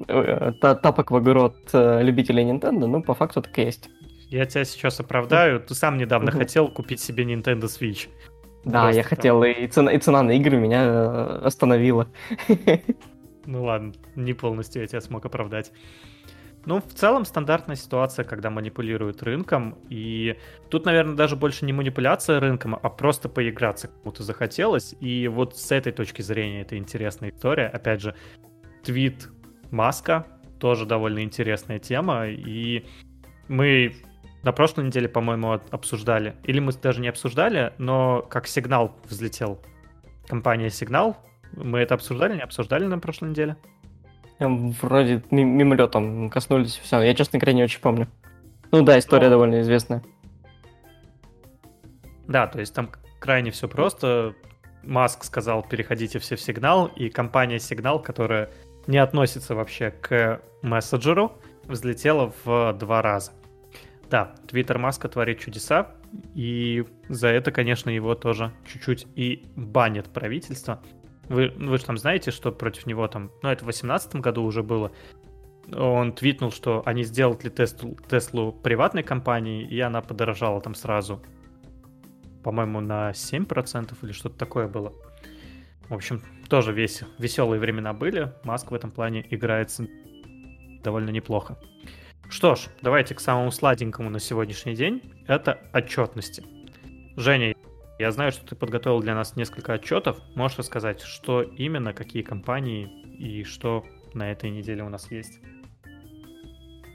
э, тапок в огород э, любителей Nintendo, ну, по факту так и есть.
Я тебя сейчас оправдаю. Ты сам недавно хотел купить себе Nintendo Switch.
Да, Просто я хотел, и цена, и цена на игры меня э, остановила.
Ну ладно, не полностью я тебя смог оправдать. Ну, в целом стандартная ситуация, когда манипулируют рынком, и тут, наверное, даже больше не манипуляция рынком, а просто поиграться кому-то захотелось, и вот с этой точки зрения это интересная история. Опять же, твит Маска, тоже довольно интересная тема, и мы на прошлой неделе, по-моему, обсуждали, или мы даже не обсуждали, но как сигнал взлетел компания Сигнал, мы это обсуждали, не обсуждали на прошлой неделе?
Вроде мимолетом коснулись, все. Я, честно говоря, не очень помню. Ну да, история Но... довольно известная.
Да, то есть там крайне все просто. Маск сказал, переходите все в сигнал, и компания Сигнал, которая не относится вообще к мессенджеру, взлетела в два раза. Да, Твиттер Маска творит чудеса, и за это, конечно, его тоже чуть-чуть и банит правительство. Вы, вы же там знаете, что против него там, ну это в 2018 году уже было, он твитнул, что они сделали Теслу, Теслу приватной компанией, и она подорожала там сразу. По-моему, на 7% или что-то такое было. В общем, тоже весь, веселые времена были. Маск в этом плане играется довольно неплохо. Что ж, давайте к самому сладенькому на сегодняшний день. Это отчетности. Женя, я знаю, что ты подготовил для нас несколько отчетов. Можешь рассказать, что именно, какие компании и что на этой неделе у нас есть?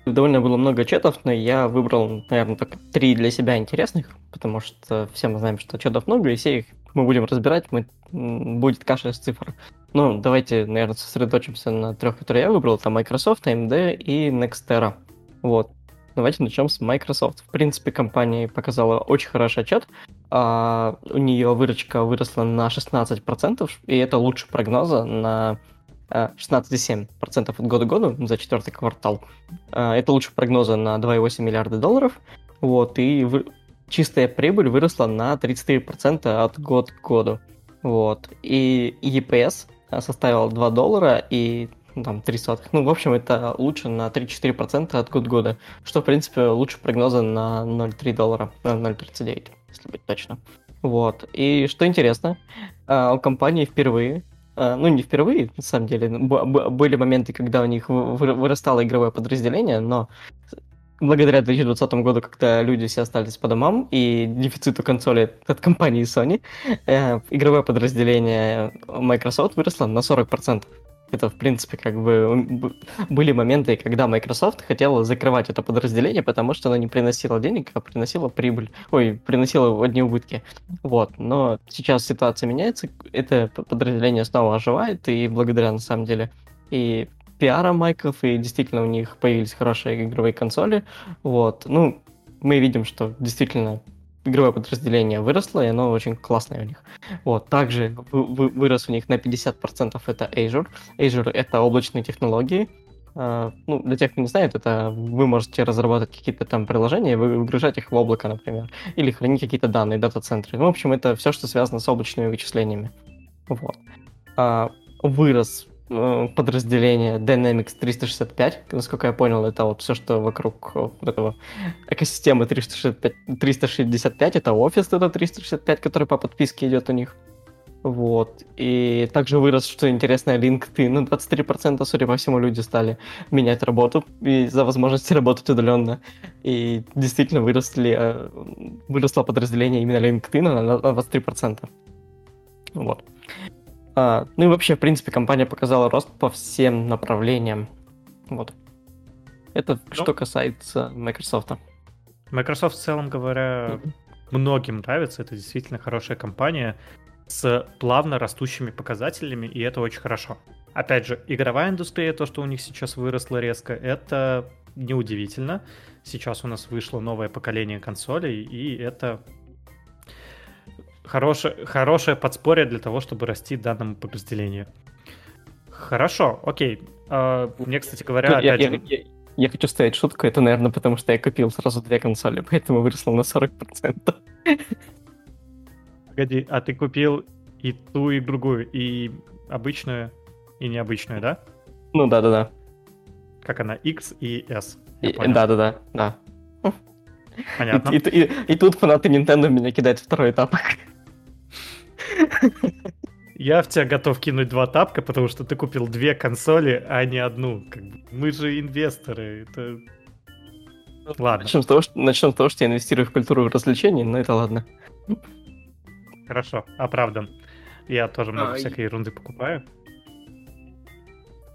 Довольно было много отчетов, но я выбрал, наверное, только три для себя интересных, потому что все мы знаем, что отчетов много, и все их мы будем разбирать, мы, будет каша из цифр. Ну, давайте, наверное, сосредоточимся на трех, которые я выбрал. Это Microsoft, AMD и Nextera. Вот. Давайте начнем с Microsoft. В принципе, компания показала очень хороший отчет. А, у нее выручка выросла на 16%, и это лучше прогноза на 16,7% от года к году за четвертый квартал. А, это лучше прогноза на 2,8 миллиарда долларов. Вот, и вы... чистая прибыль выросла на 33% от года к году. Вот. И EPS составил 2 доллара, и ну, там 3 сотых. Ну, в общем, это лучше на 3-4% от год года, что, в принципе, лучше прогноза на 0,3 доллара, на 0,39, если быть точно. Вот. И что интересно, а, у компании впервые а, ну, не впервые, на самом деле, были моменты, когда у них вырастало игровое подразделение, но благодаря 2020 году, когда люди все остались по домам и дефициту консоли от компании Sony, э, игровое подразделение Microsoft выросло на 40%. Это, в принципе, как бы были моменты, когда Microsoft хотела закрывать это подразделение, потому что оно не приносило денег, а приносило прибыль. Ой, приносило одни убытки. Вот. Но сейчас ситуация меняется, это подразделение снова оживает, и благодаря, на самом деле, и пиара майков, и действительно у них появились хорошие игровые консоли. Вот. Ну, мы видим, что действительно игровое подразделение выросло, и оно очень классное у них. Вот, также вы, вы, вырос у них на 50% это Azure. Azure — это облачные технологии. Uh, ну, для тех, кто не знает, это вы можете разрабатывать какие-то там приложения, вы выгружать их в облако, например, или хранить какие-то данные, дата-центры. Ну, в общем, это все, что связано с облачными вычислениями. Вот. Uh, вырос подразделение Dynamics 365. Насколько я понял, это вот все, что вокруг этого экосистемы 365, 365. Это офис это 365, который по подписке идет у них. Вот. И также вырос, что интересно, LinkedIn. На 23%, судя по всему, люди стали менять работу из-за возможности работать удаленно. И действительно выросли, э, выросло подразделение именно LinkedIn на 23%. Вот. А, ну и вообще, в принципе, компания показала рост по всем направлениям. Вот. Это ну, что касается Microsoft.
Microsoft в целом говоря, mm-hmm. многим нравится. Это действительно хорошая компания с плавно растущими показателями, и это очень хорошо. Опять же, игровая индустрия, то, что у них сейчас выросло резко, это неудивительно. Сейчас у нас вышло новое поколение консолей, и это хорошее, хорошее подспорье для того, чтобы расти данному подразделению. Хорошо, окей. А, мне, кстати говоря,
я, опять я, же... я, я хочу ставить шутку, это, наверное, потому что я купил сразу две консоли, поэтому выросло на 40%.
Погоди, а ты купил и ту, и другую, и обычную, и необычную, да?
Ну да-да-да.
Как она, X и S.
Да-да-да, да.
Понятно.
И, и, и, и тут фанаты Nintendo меня кидают второй этап.
Я в тебя готов кинуть два тапка, потому что ты купил две консоли, а не одну. Как бы. Мы же инвесторы. Это...
Ладно. Начнем с, того, что, начнем с того, что я инвестирую в культуру развлечений, но это ладно.
Хорошо, оправдан. Я тоже много а, всякой ерунды покупаю.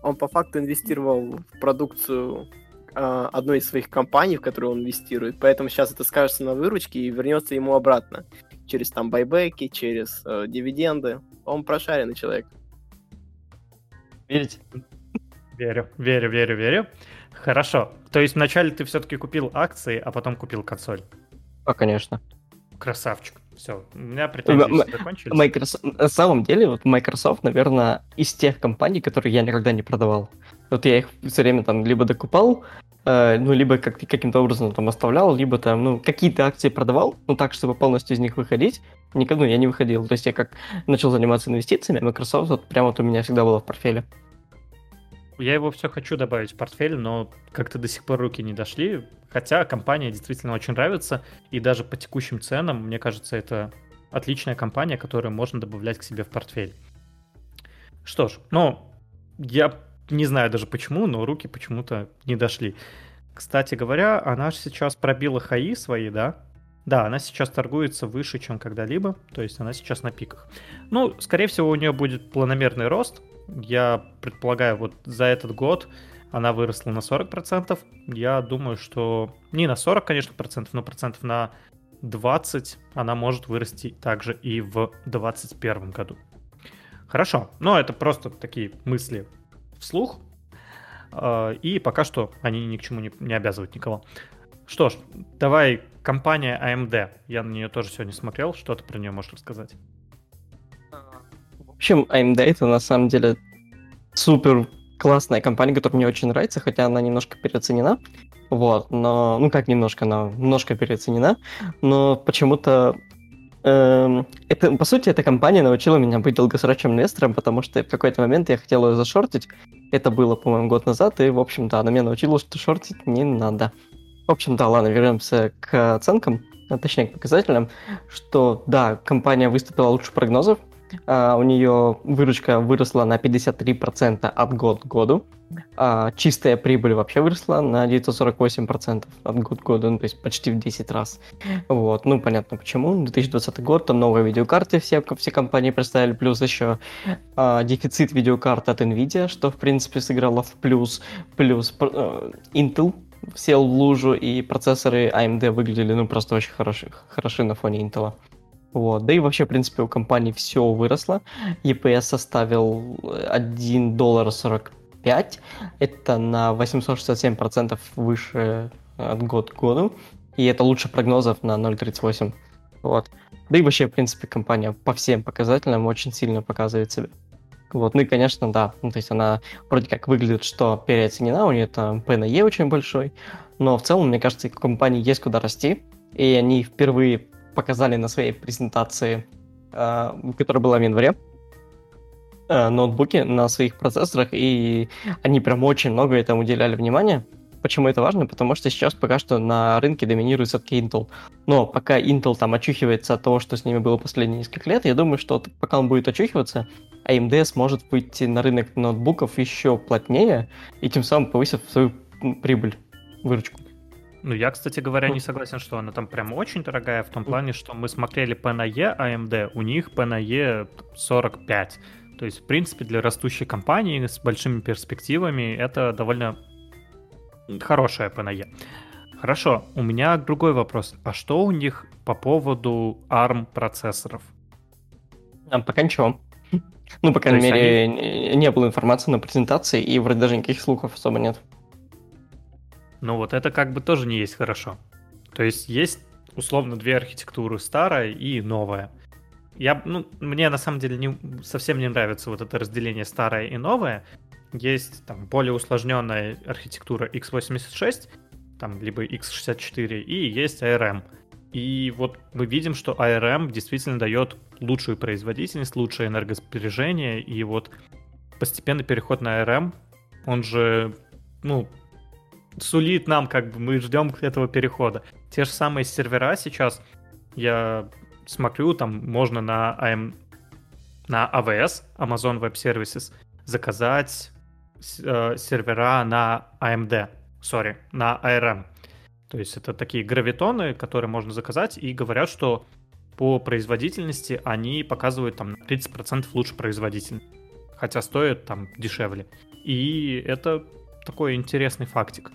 Он по факту инвестировал в продукцию э, одной из своих компаний, в которую он инвестирует, поэтому сейчас это скажется на выручке и вернется ему обратно через там байбеки, через э, дивиденды. Он прошаренный человек.
Верите? Верю, верю, верю, верю. Хорошо. То есть вначале ты все-таки купил акции, а потом купил консоль?
А, конечно.
Красавчик. Все, у меня претензии закончились.
Microsoft, на самом деле, вот Microsoft, наверное, из тех компаний, которые я никогда не продавал. Вот я их все время там либо докупал, э, ну, либо как каким-то образом там оставлял, либо там, ну, какие-то акции продавал, ну, так, чтобы полностью из них выходить. Никогда, ну, я не выходил. То есть я как начал заниматься инвестициями, Microsoft вот прямо вот у меня всегда было в портфеле.
Я его все хочу добавить в портфель, но как-то до сих пор руки не дошли. Хотя компания действительно очень нравится, и даже по текущим ценам, мне кажется, это отличная компания, которую можно добавлять к себе в портфель. Что ж, ну, я не знаю даже почему, но руки почему-то не дошли. Кстати говоря, она же сейчас пробила хаи свои, да? Да, она сейчас торгуется выше, чем когда-либо, то есть она сейчас на пиках. Ну, скорее всего, у нее будет планомерный рост. Я предполагаю, вот за этот год она выросла на 40%. Я думаю, что не на 40, конечно, процентов, но процентов на 20 она может вырасти также и в 2021 году. Хорошо, но это просто такие мысли вслух. А, и пока что они ни к чему не, не обязывают никого. Что ж, давай компания AMD. Я на нее тоже сегодня смотрел. Что ты про нее можешь рассказать?
Общем, AMD это на самом деле супер классная компания, которая мне очень нравится, хотя она немножко переоценена. Вот, но, ну как немножко, она немножко переоценена, но почему-то эм, это, по сути, эта компания научила меня быть долгосрочным инвестором, потому что в какой-то момент я хотел ее зашортить. Это было, по-моему, год назад, и, в общем, да, она меня научила, что шортить не надо. В общем, да, ладно, вернемся к оценкам, а точнее к показателям, что, да, компания выступила лучше прогнозов, а, у нее выручка выросла на 53% от год к году, а чистая прибыль вообще выросла на 948% от год к году, ну, то есть почти в 10 раз. Вот, ну, понятно почему. 2020 год, там новые видеокарты все, все компании представили, плюс еще а, дефицит видеокарт от NVIDIA, что, в принципе, сыграло в плюс, плюс а, Intel сел в лужу, и процессоры AMD выглядели, ну, просто очень хороши, хороши на фоне Intel. Вот. Да и вообще, в принципе, у компании все выросло. EPS составил 1 доллар 45. Это на 867% выше от год к году. И это лучше прогнозов на 0.38. Вот. Да и вообще, в принципе, компания по всем показателям очень сильно показывает себя. Вот, ну и, конечно, да, ну, то есть она вроде как выглядит, что переоценена, у нее там P на E очень большой, но в целом, мне кажется, компании есть куда расти, и они впервые показали на своей презентации, э, которая была в январе, э, ноутбуки на своих процессорах, и они прям очень много этому уделяли внимания. Почему это важно? Потому что сейчас пока что на рынке доминирует все-таки Intel. Но пока Intel там очухивается от того, что с ними было последние несколько лет, я думаю, что пока он будет очухиваться, AMD сможет выйти на рынок ноутбуков еще плотнее и тем самым повысив свою прибыль, выручку.
Ну, я, кстати говоря, не согласен, что она там прям очень дорогая, в том плане, что мы смотрели P на E AMD, у них P на E 45. То есть, в принципе, для растущей компании с большими перспективами это довольно хорошая P на E. Хорошо, у меня другой вопрос. А что у них по поводу ARM процессоров?
А, пока ничего. Ну, по крайней мере, они... не было информации на презентации, и вроде даже никаких слухов особо нет.
Ну вот это как бы тоже не есть хорошо. То есть есть условно две архитектуры, старая и новая. Я, ну, мне на самом деле не, совсем не нравится вот это разделение старая и новая. Есть там более усложненная архитектура x86, там либо x64, и есть ARM. И вот мы видим, что ARM действительно дает лучшую производительность, лучшее энергосбережение, и вот постепенный переход на ARM, он же, ну, сулит нам, как бы, мы ждем этого перехода. Те же самые сервера сейчас, я смотрю, там можно на, AM, на AWS, Amazon Web Services, заказать э, сервера на AMD, sorry, на ARM. То есть это такие гравитоны, которые можно заказать, и говорят, что по производительности они показывают там 30% лучше производительность. Хотя стоят там дешевле. И это такой интересный фактик.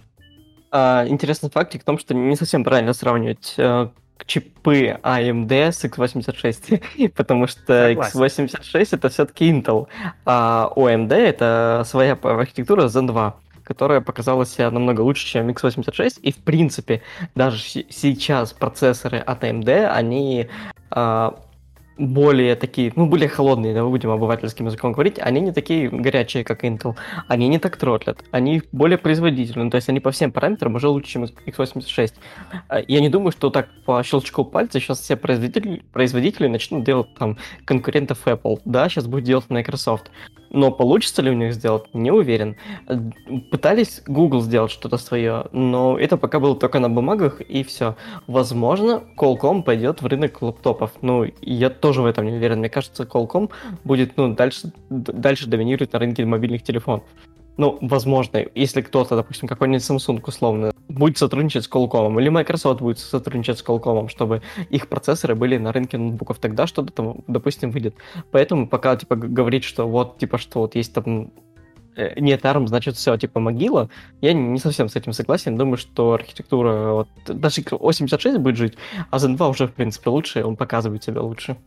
А, интересный фактик в том, что не совсем правильно сравнивать э, чипы AMD с x86, [LAUGHS] потому что Согласен. x86 это все-таки Intel, а AMD это своя архитектура Zen 2 которая показала себя намного лучше, чем x86, и в принципе даже сейчас процессоры от AMD, они а, более такие, ну, более холодные, да, будем обывательским языком говорить, они не такие горячие, как Intel, они не так тротлят, они более производительные, то есть они по всем параметрам уже лучше, чем x86. А, я не думаю, что так по щелчку пальца сейчас все производители, производители начнут делать там конкурентов Apple, да, сейчас будет делать Microsoft. Но получится ли у них сделать, не уверен. Пытались Google сделать что-то свое, но это пока было только на бумагах, и все. Возможно, Qualcomm пойдет в рынок лаптопов. Ну, я тоже в этом не уверен. Мне кажется, Qualcomm будет ну, дальше, дальше доминировать на рынке мобильных телефонов. Ну, возможно, если кто-то, допустим, какой-нибудь Samsung условно, будет сотрудничать с Qualcomm, или Microsoft будет сотрудничать с Qualcomm, чтобы их процессоры были на рынке ноутбуков, тогда что-то там, допустим, выйдет. Поэтому пока, типа, говорить, что вот, типа, что вот есть там э, нет ARM, значит все, типа могила. Я не совсем с этим согласен. Думаю, что архитектура, вот, даже 86 будет жить, а Zen 2 уже, в принципе, лучше, он показывает себя лучше.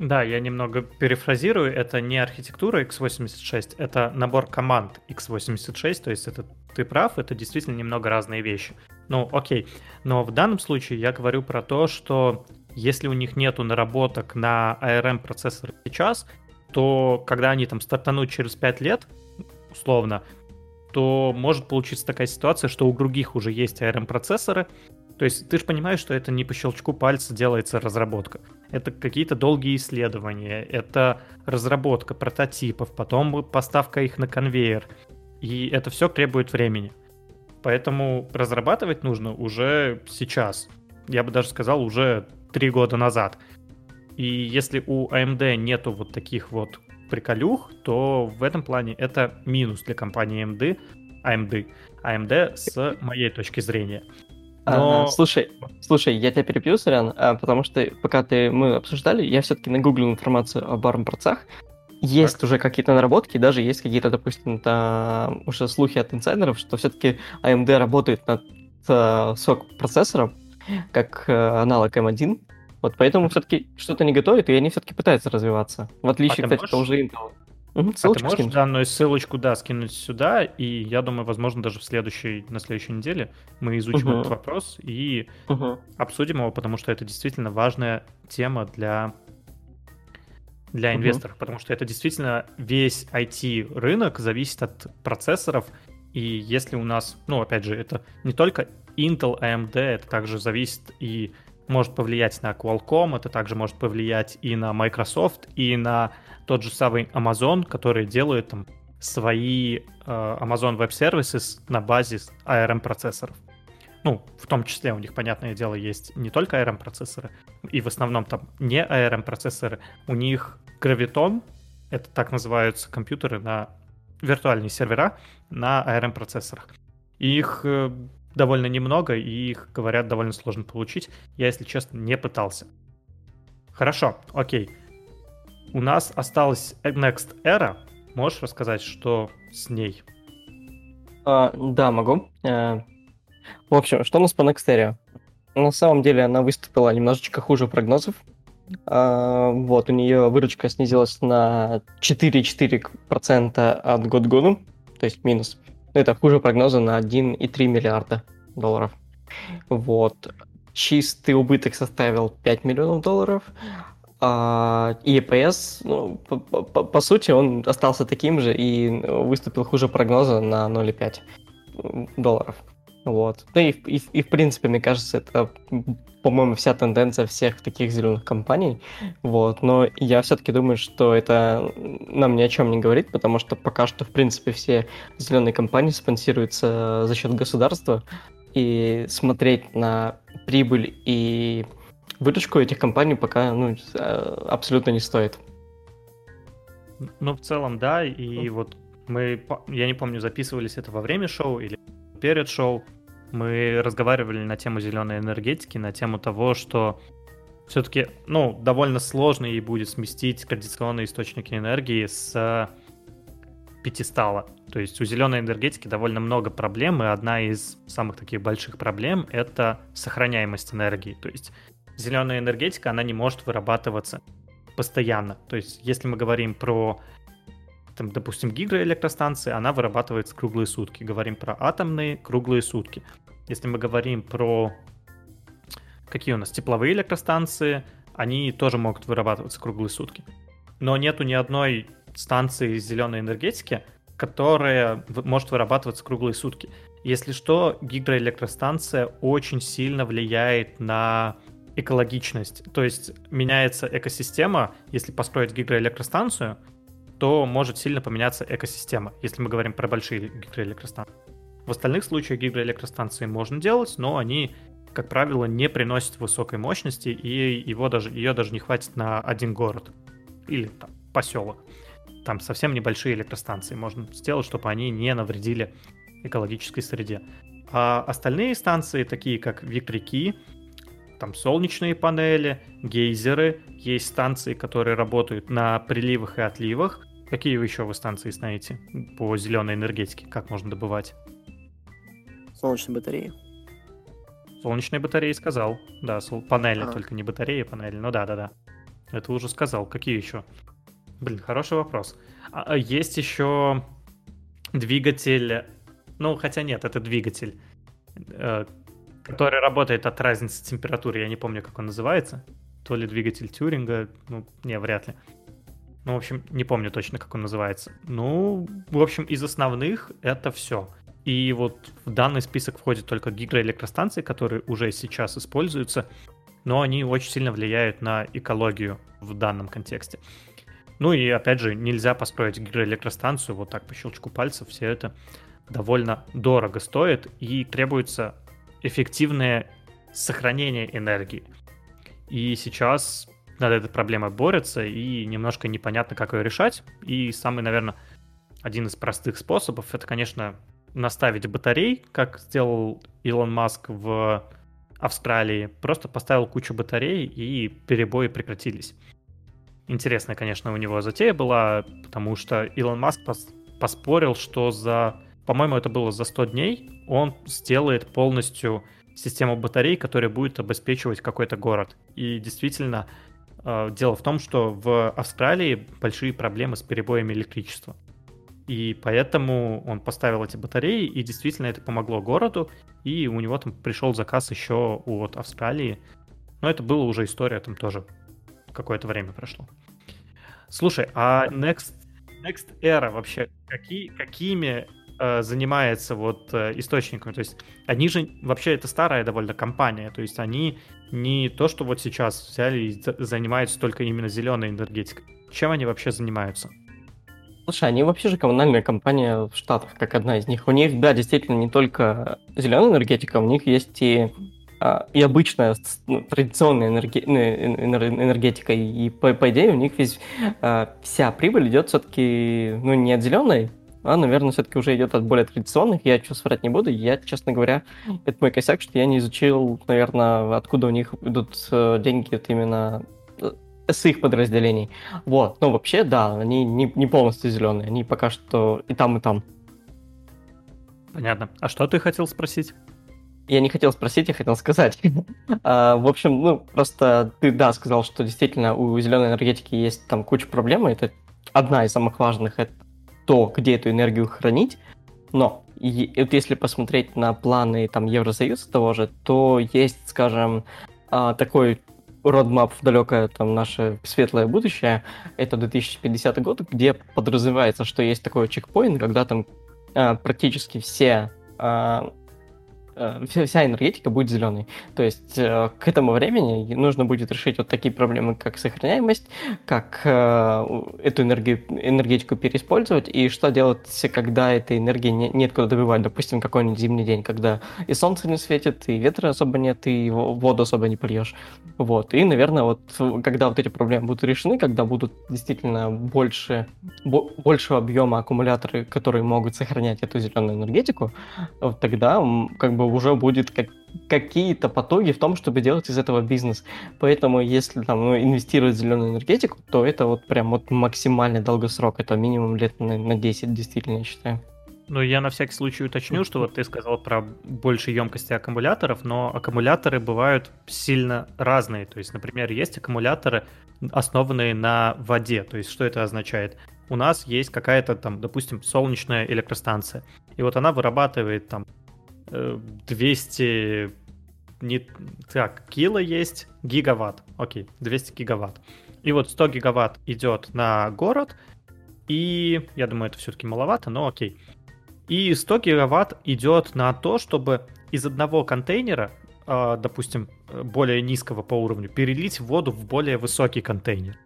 Да, я немного перефразирую. Это не архитектура x86, это набор команд x86, то есть это ты прав, это действительно немного разные вещи. Ну, окей. Но в данном случае я говорю про то, что если у них нету наработок на ARM процессоры сейчас, то когда они там стартанут через 5 лет, условно, то может получиться такая ситуация, что у других уже есть ARM процессоры, то есть ты же понимаешь, что это не по щелчку пальца делается разработка. Это какие-то долгие исследования, это разработка прототипов, потом поставка их на конвейер. И это все требует времени. Поэтому разрабатывать нужно уже сейчас. Я бы даже сказал, уже три года назад. И если у AMD а нету вот таких вот приколюх, то в этом плане это минус для компании AMD, AMD, AMD с моей точки зрения.
Но... А, слушай, слушай, я тебя перебью, Сорян, а, потому что пока ты мы обсуждали, я все-таки нагуглил информацию об ARM-процессах. Есть так. уже какие-то наработки, даже есть какие-то, допустим, там, уже слухи от инсайдеров, что все-таки AMD работает над uh, сок процессором, как uh, аналог M1. Вот поэтому все-таки что-то не готовит, и они все-таки пытаются развиваться. В отличие, а кстати, можешь... от уже Intel.
Угу, а ты можешь скинуть? данную ссылочку, да, скинуть сюда, и я думаю, возможно, даже в следующей, на следующей неделе мы изучим угу. этот вопрос и угу. обсудим его, потому что это действительно важная тема для для инвесторов, угу. потому что это действительно весь IT-рынок зависит от процессоров, и если у нас, ну, опять же, это не только Intel, AMD, это также зависит и может повлиять на Qualcomm, это также может повлиять и на Microsoft, и на тот же самый Amazon, который делает там свои э, Amazon Web Services на базе ARM процессоров. Ну, в том числе у них, понятное дело, есть не только ARM процессоры, и в основном там не ARM процессоры, у них Graviton, это так называются компьютеры на виртуальные сервера на ARM процессорах. их э, довольно немного, и их, говорят, довольно сложно получить. Я, если честно, не пытался. Хорошо, окей. У нас осталась Next Era. Можешь рассказать, что с ней?
А, да, могу. А, в общем, что у нас по Next Era? На самом деле она выступила немножечко хуже прогнозов. А, вот, у нее выручка снизилась на 4,4% от год году, то есть минус. Это хуже прогноза на 1,3 миллиарда долларов. Вот. Чистый убыток составил 5 миллионов долларов, а EPS, ну, по, по, по сути, он остался таким же и выступил хуже прогноза на 0,5 долларов. Вот. Ну и, и, и в принципе, мне кажется, это, по-моему, вся тенденция всех таких зеленых компаний. Вот. Но я все-таки думаю, что это нам ни о чем не говорит, потому что пока что, в принципе, все зеленые компании спонсируются за счет государства. И смотреть на прибыль и выручку этих компаний пока ну, абсолютно не стоит.
Ну, в целом, да, и вот мы, я не помню, записывались это во время шоу или перед шоу, мы разговаривали на тему зеленой энергетики, на тему того, что все-таки, ну, довольно сложно ей будет сместить традиционные источники энергии с пятистала. То есть у зеленой энергетики довольно много проблем, и одна из самых таких больших проблем — это сохраняемость энергии. То есть зеленая энергетика, она не может вырабатываться постоянно. То есть, если мы говорим про, там, допустим, гидроэлектростанции, она вырабатывается круглые сутки. Говорим про атомные круглые сутки. Если мы говорим про какие у нас тепловые электростанции, они тоже могут вырабатываться круглые сутки. Но нету ни одной станции зеленой энергетики, которая может вырабатываться круглые сутки. Если что, гидроэлектростанция очень сильно влияет на экологичность. То есть меняется экосистема, если построить гидроэлектростанцию, то может сильно поменяться экосистема, если мы говорим про большие гидроэлектростанции. В остальных случаях гидроэлектростанции можно делать, но они, как правило, не приносят высокой мощности, и его даже, ее даже не хватит на один город или там, поселок. Там совсем небольшие электростанции можно сделать, чтобы они не навредили экологической среде. А остальные станции, такие как ветряки, там солнечные панели, гейзеры, есть станции, которые работают на приливах и отливах. Какие вы еще вы станции знаете по зеленой энергетике? Как можно добывать?
Солнечные батареи.
Солнечные батареи сказал. Да, панели, а. только не батареи, панели. Ну да, да, да. Это уже сказал. Какие еще? Блин, хороший вопрос. А, а есть еще двигатель. Ну, хотя нет, это двигатель, э, который работает от разницы температуры. Я не помню, как он называется. То ли двигатель Тюринга, ну, не, вряд ли. Ну, в общем, не помню точно, как он называется. Ну, в общем, из основных это все. И вот в данный список входят только гидроэлектростанции, которые уже сейчас используются, но они очень сильно влияют на экологию в данном контексте. Ну и опять же, нельзя построить гидроэлектростанцию вот так по щелчку пальцев, все это довольно дорого стоит и требуется эффективное сохранение энергии. И сейчас над этой проблемой борются, и немножко непонятно, как ее решать. И самый, наверное, один из простых способов, это, конечно, наставить батарей, как сделал Илон Маск в Австралии. Просто поставил кучу батарей, и перебои прекратились. Интересная, конечно, у него затея была, потому что Илон Маск пос поспорил, что за, по-моему, это было за 100 дней, он сделает полностью систему батарей, которая будет обеспечивать какой-то город. И действительно, э, дело в том, что в Австралии большие проблемы с перебоями электричества. И поэтому он поставил эти батареи, и действительно это помогло городу, и у него там пришел заказ еще от Австралии. Но это была уже история, там тоже какое-то время прошло. Слушай, а Next, Next Era вообще какие, какими э, занимается вот э, источниками? То есть они же вообще это старая довольно компания, то есть они не то, что вот сейчас взяли и занимаются только именно зеленой энергетикой. Чем они вообще занимаются?
Слушай, они вообще же коммунальная компания в Штатах, как одна из них. У них, да, действительно, не только зеленая энергетика, у них есть и, а, и обычная ну, традиционная. Ну, энергетика. И по, по идее у них весь, а, вся прибыль идет все-таки ну, не от зеленой, а, наверное, все-таки уже идет от более традиционных. Я что врать не буду. Я, честно говоря, это мой косяк, что я не изучил, наверное, откуда у них идут э, деньги вот именно с их подразделений. Вот, но вообще, да, они не, не полностью зеленые, они пока что и там, и там.
Понятно. А что ты хотел спросить?
Я не хотел спросить, я хотел сказать. [LAUGHS] а, в общем, ну, просто ты, да, сказал, что действительно у зеленой энергетики есть там куча проблем, это одна из самых важных, это то, где эту энергию хранить, но и, вот если посмотреть на планы там Евросоюза того же, то есть, скажем, а, такой родмап в далекое там наше светлое будущее, это 2050 год, где подразумевается, что есть такой чекпоинт, когда там а, практически все Э, вся энергетика будет зеленой. То есть э, к этому времени нужно будет решить вот такие проблемы, как сохраняемость, как э, эту энергию, энергетику переиспользовать, и что делать, когда этой энергии не, нет куда добывать. Допустим, какой-нибудь зимний день, когда и солнце не светит, и ветра особо нет, и воду особо не польешь. Вот. И, наверное, вот когда вот эти проблемы будут решены, когда будут действительно больше, больше объема аккумуляторы, которые могут сохранять эту зеленую энергетику, тогда как бы уже будет как, какие-то потоки в том, чтобы делать из этого бизнес. Поэтому, если там ну, инвестировать в зеленую энергетику, то это вот прям вот максимальный долгосрок. Это минимум лет на, на 10, действительно, я считаю.
Ну, я на всякий случай уточню, что вот ты сказал про большей емкости аккумуляторов, но аккумуляторы бывают сильно разные. То есть, например, есть аккумуляторы, основанные на воде. То есть, что это означает? У нас есть какая-то там, допустим, солнечная электростанция. И вот она вырабатывает там 200 не... Так, кило есть, гигаватт. Окей, 200 гигаватт. И вот 100 гигаватт идет на город, и я думаю, это все-таки маловато, но окей. И 100 гигаватт идет на то, чтобы из одного контейнера, э, допустим, более низкого по уровню, перелить воду в более высокий контейнер.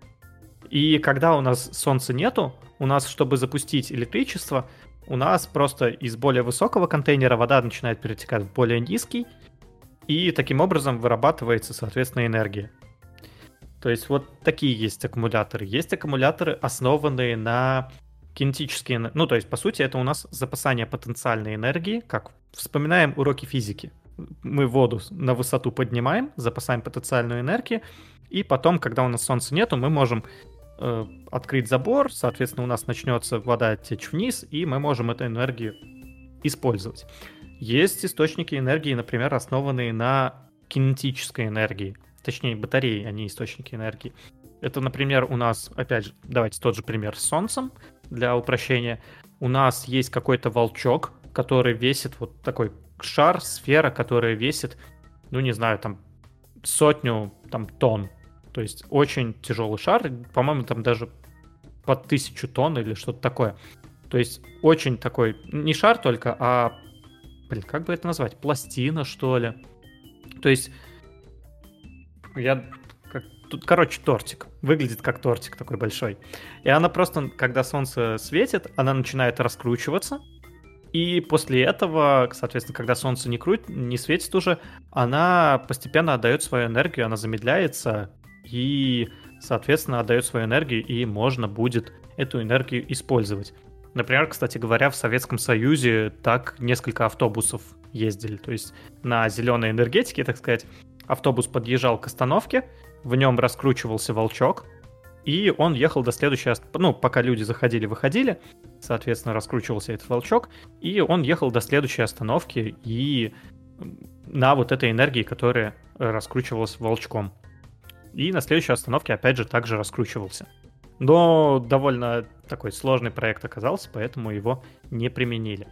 И когда у нас солнца нету, у нас, чтобы запустить электричество, у нас просто из более высокого контейнера вода начинает перетекать в более низкий, и таким образом вырабатывается, соответственно, энергия. То есть вот такие есть аккумуляторы. Есть аккумуляторы, основанные на кинетические... Ну, то есть, по сути, это у нас запасание потенциальной энергии, как вспоминаем уроки физики. Мы воду на высоту поднимаем, запасаем потенциальную энергию, и потом, когда у нас солнца нету, мы можем э, открыть забор, соответственно, у нас начнется вода течь вниз, и мы можем эту энергию использовать. Есть источники энергии, например, основанные на кинетической энергии, точнее батареи, а не источники энергии. Это, например, у нас, опять же, давайте тот же пример с Солнцем для упрощения. У нас есть какой-то волчок, который весит вот такой шар, сфера, которая весит, ну не знаю, там сотню там тонн. То есть очень тяжелый шар, по-моему, там даже под тысячу тонн или что-то такое. То есть очень такой, не шар только, а, блин, как бы это назвать, пластина, что ли. То есть я тут, короче, тортик. Выглядит как тортик такой большой. И она просто, когда солнце светит, она начинает раскручиваться. И после этого, соответственно, когда солнце не, крут, не светит уже, она постепенно отдает свою энергию, она замедляется, и, соответственно, отдает свою энергию, и можно будет эту энергию использовать. Например, кстати говоря, в Советском Союзе так несколько автобусов ездили. То есть на зеленой энергетике, так сказать, автобус подъезжал к остановке, в нем раскручивался волчок, и он ехал до следующей... Ну, пока люди заходили-выходили, соответственно, раскручивался этот волчок, и он ехал до следующей остановки и на вот этой энергии, которая раскручивалась волчком и на следующей остановке опять же также раскручивался. Но довольно такой сложный проект оказался, поэтому его не применили.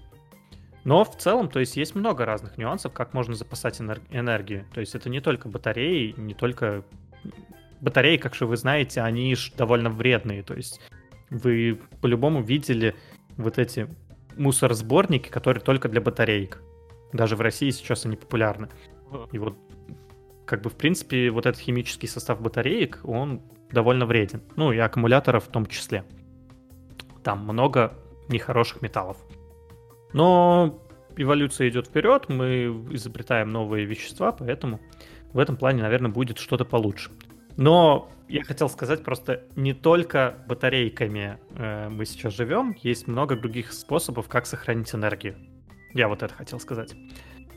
Но в целом, то есть есть много разных нюансов, как можно запасать энергию. То есть это не только батареи, не только... Батареи, как же вы знаете, они же довольно вредные. То есть вы по-любому видели вот эти мусоросборники, которые только для батареек. Даже в России сейчас они популярны. И вот как бы, в принципе, вот этот химический состав батареек, он довольно вреден. Ну, и аккумуляторов в том числе. Там много нехороших металлов. Но эволюция идет вперед, мы изобретаем новые вещества, поэтому в этом плане, наверное, будет что-то получше. Но я хотел сказать просто, не только батарейками э, мы сейчас живем, есть много других способов, как сохранить энергию. Я вот это хотел сказать.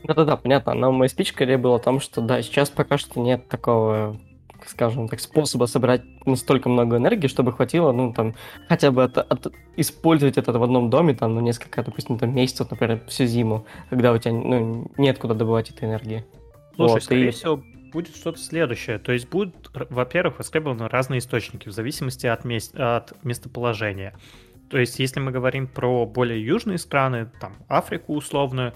Да-да-да, понятно. Но моя спич скорее была о том, что да, сейчас пока что нет такого скажем так, способа собрать настолько много энергии, чтобы хватило, ну, там, хотя бы от, от, использовать это в одном доме, там, ну, несколько, допустим, там, месяцев, например, всю зиму, когда у тебя, ну, нет куда добывать этой энергии.
Слушай, вот, скорее и... всего, будет что-то следующее. То есть будут, во-первых, востребованы разные источники в зависимости от, мест, от местоположения. То есть, если мы говорим про более южные страны, там, Африку условную,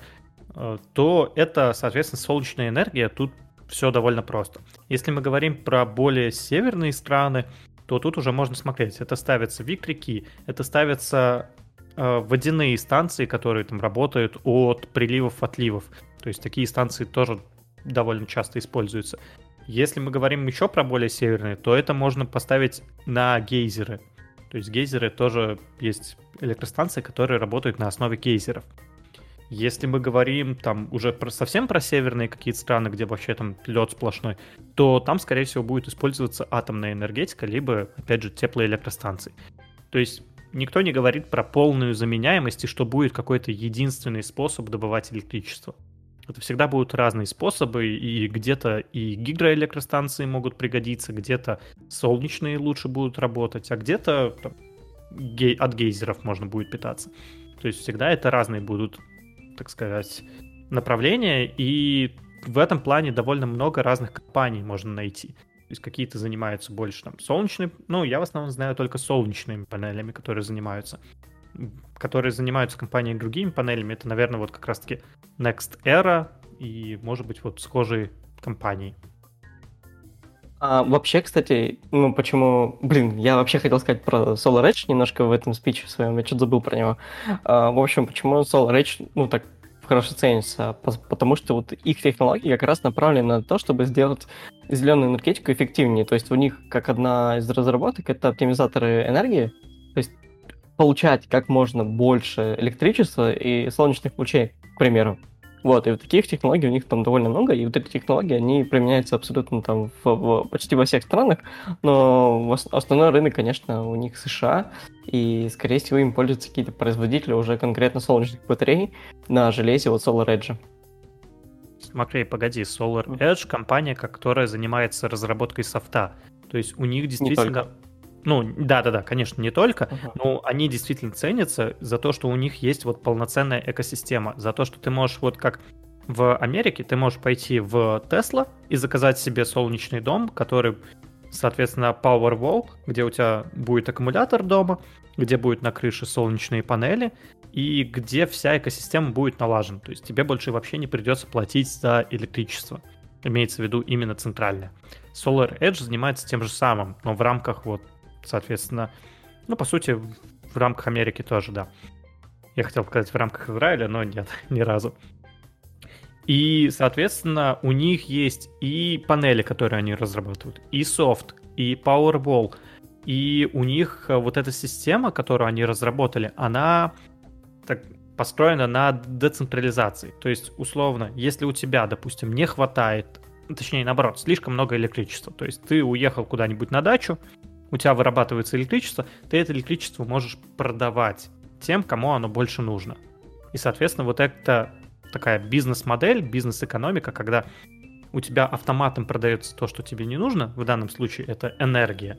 то это, соответственно, солнечная энергия. Тут все довольно просто. Если мы говорим про более северные страны, то тут уже можно смотреть. Это ставятся ветряки, это ставятся э, водяные станции, которые там работают от приливов, отливов. То есть такие станции тоже довольно часто используются. Если мы говорим еще про более северные, то это можно поставить на гейзеры. То есть гейзеры тоже есть электростанции, которые работают на основе гейзеров. Если мы говорим там уже про, совсем про северные какие-то страны, где вообще там лед сплошной, то там, скорее всего, будет использоваться атомная энергетика, либо, опять же, теплоэлектростанции. То есть никто не говорит про полную заменяемость и что будет какой-то единственный способ добывать электричество. Это всегда будут разные способы, и где-то и гидроэлектростанции могут пригодиться, где-то солнечные лучше будут работать, а где-то гей- от гейзеров можно будет питаться. То есть всегда это разные будут так сказать, направления, и в этом плане довольно много разных компаний можно найти. То есть какие-то занимаются больше там солнечной, ну, я в основном знаю только солнечными панелями, которые занимаются. Которые занимаются компаниями другими панелями, это, наверное, вот как раз-таки Next Era, и, может быть, вот схожие компаний.
А, вообще, кстати, ну почему... Блин, я вообще хотел сказать про Solar Edge немножко в этом спиче своем, я что-то забыл про него. А, в общем, почему Solar Edge, ну так хорошо ценится? Потому что вот их технологии как раз направлены на то, чтобы сделать зеленую энергетику эффективнее. То есть у них как одна из разработок это оптимизаторы энергии, то есть получать как можно больше электричества и солнечных лучей, к примеру. Вот, и вот таких технологий у них там довольно много, и вот эти технологии, они применяются абсолютно там в, в, почти во всех странах, но основной рынок, конечно, у них США, и, скорее всего, им пользуются какие-то производители уже конкретно солнечных батарей на железе вот Solar Edge.
Смотри, погоди, Solar Edge компания, которая занимается разработкой софта. То есть у них действительно ну, да-да-да, конечно, не только, uh-huh. но они действительно ценятся за то, что у них есть вот полноценная экосистема, за то, что ты можешь вот как в Америке, ты можешь пойти в Tesla и заказать себе солнечный дом, который, соответственно, Powerwall, где у тебя будет аккумулятор дома, где будет на крыше солнечные панели, и где вся экосистема будет налажена. То есть тебе больше вообще не придется платить за электричество. Имеется в виду именно центральное. Solar Edge занимается тем же самым, но в рамках вот соответственно, ну, по сути, в рамках Америки тоже, да. Я хотел сказать в рамках Израиля, но нет, [LAUGHS] ни разу. И, соответственно, у них есть и панели, которые они разрабатывают, и софт, и Powerwall, и у них э, вот эта система, которую они разработали, она так построена на децентрализации. То есть, условно, если у тебя, допустим, не хватает, точнее, наоборот, слишком много электричества, то есть ты уехал куда-нибудь на дачу, у тебя вырабатывается электричество, ты это электричество можешь продавать тем, кому оно больше нужно. И, соответственно, вот это такая бизнес-модель, бизнес-экономика, когда у тебя автоматом продается то, что тебе не нужно, в данном случае это энергия,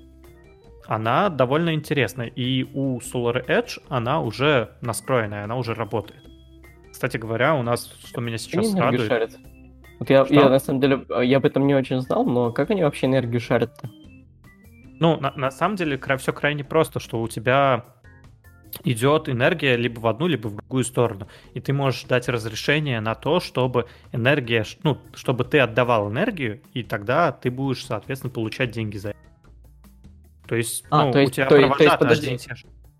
она довольно интересная. И у Solar Edge она уже настроенная, она уже работает. Кстати говоря, у нас, что меня сейчас они радует... Шарят.
Вот я, я, на самом деле, я об этом не очень знал, но как они вообще энергию шарят-то?
Ну, на, на самом деле, все крайне просто, что у тебя идет энергия либо в одну, либо в другую сторону. И ты можешь дать разрешение на то, чтобы энергия, ну, чтобы ты отдавал энергию, и тогда ты будешь, соответственно, получать деньги за это. То есть, а, ну, то есть, у тебя то, провода то есть, подожди.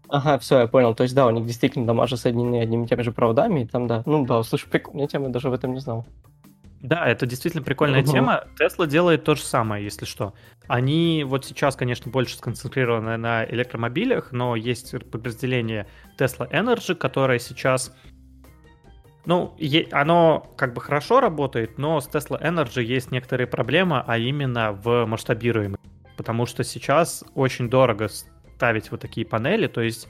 Ага, все, я понял. То есть, да, у них действительно дома соединены одними и теми же проводами, и там, да. Ну да, слушай, прикольная тема, я даже об этом не знал.
Да, это действительно прикольная угу. тема. Tesla делает то же самое, если что. Они вот сейчас, конечно, больше сконцентрированы на электромобилях, но есть подразделение Tesla Energy, которое сейчас... Ну, оно как бы хорошо работает, но с Tesla Energy есть некоторые проблемы, а именно в масштабируемости. Потому что сейчас очень дорого ставить вот такие панели, то есть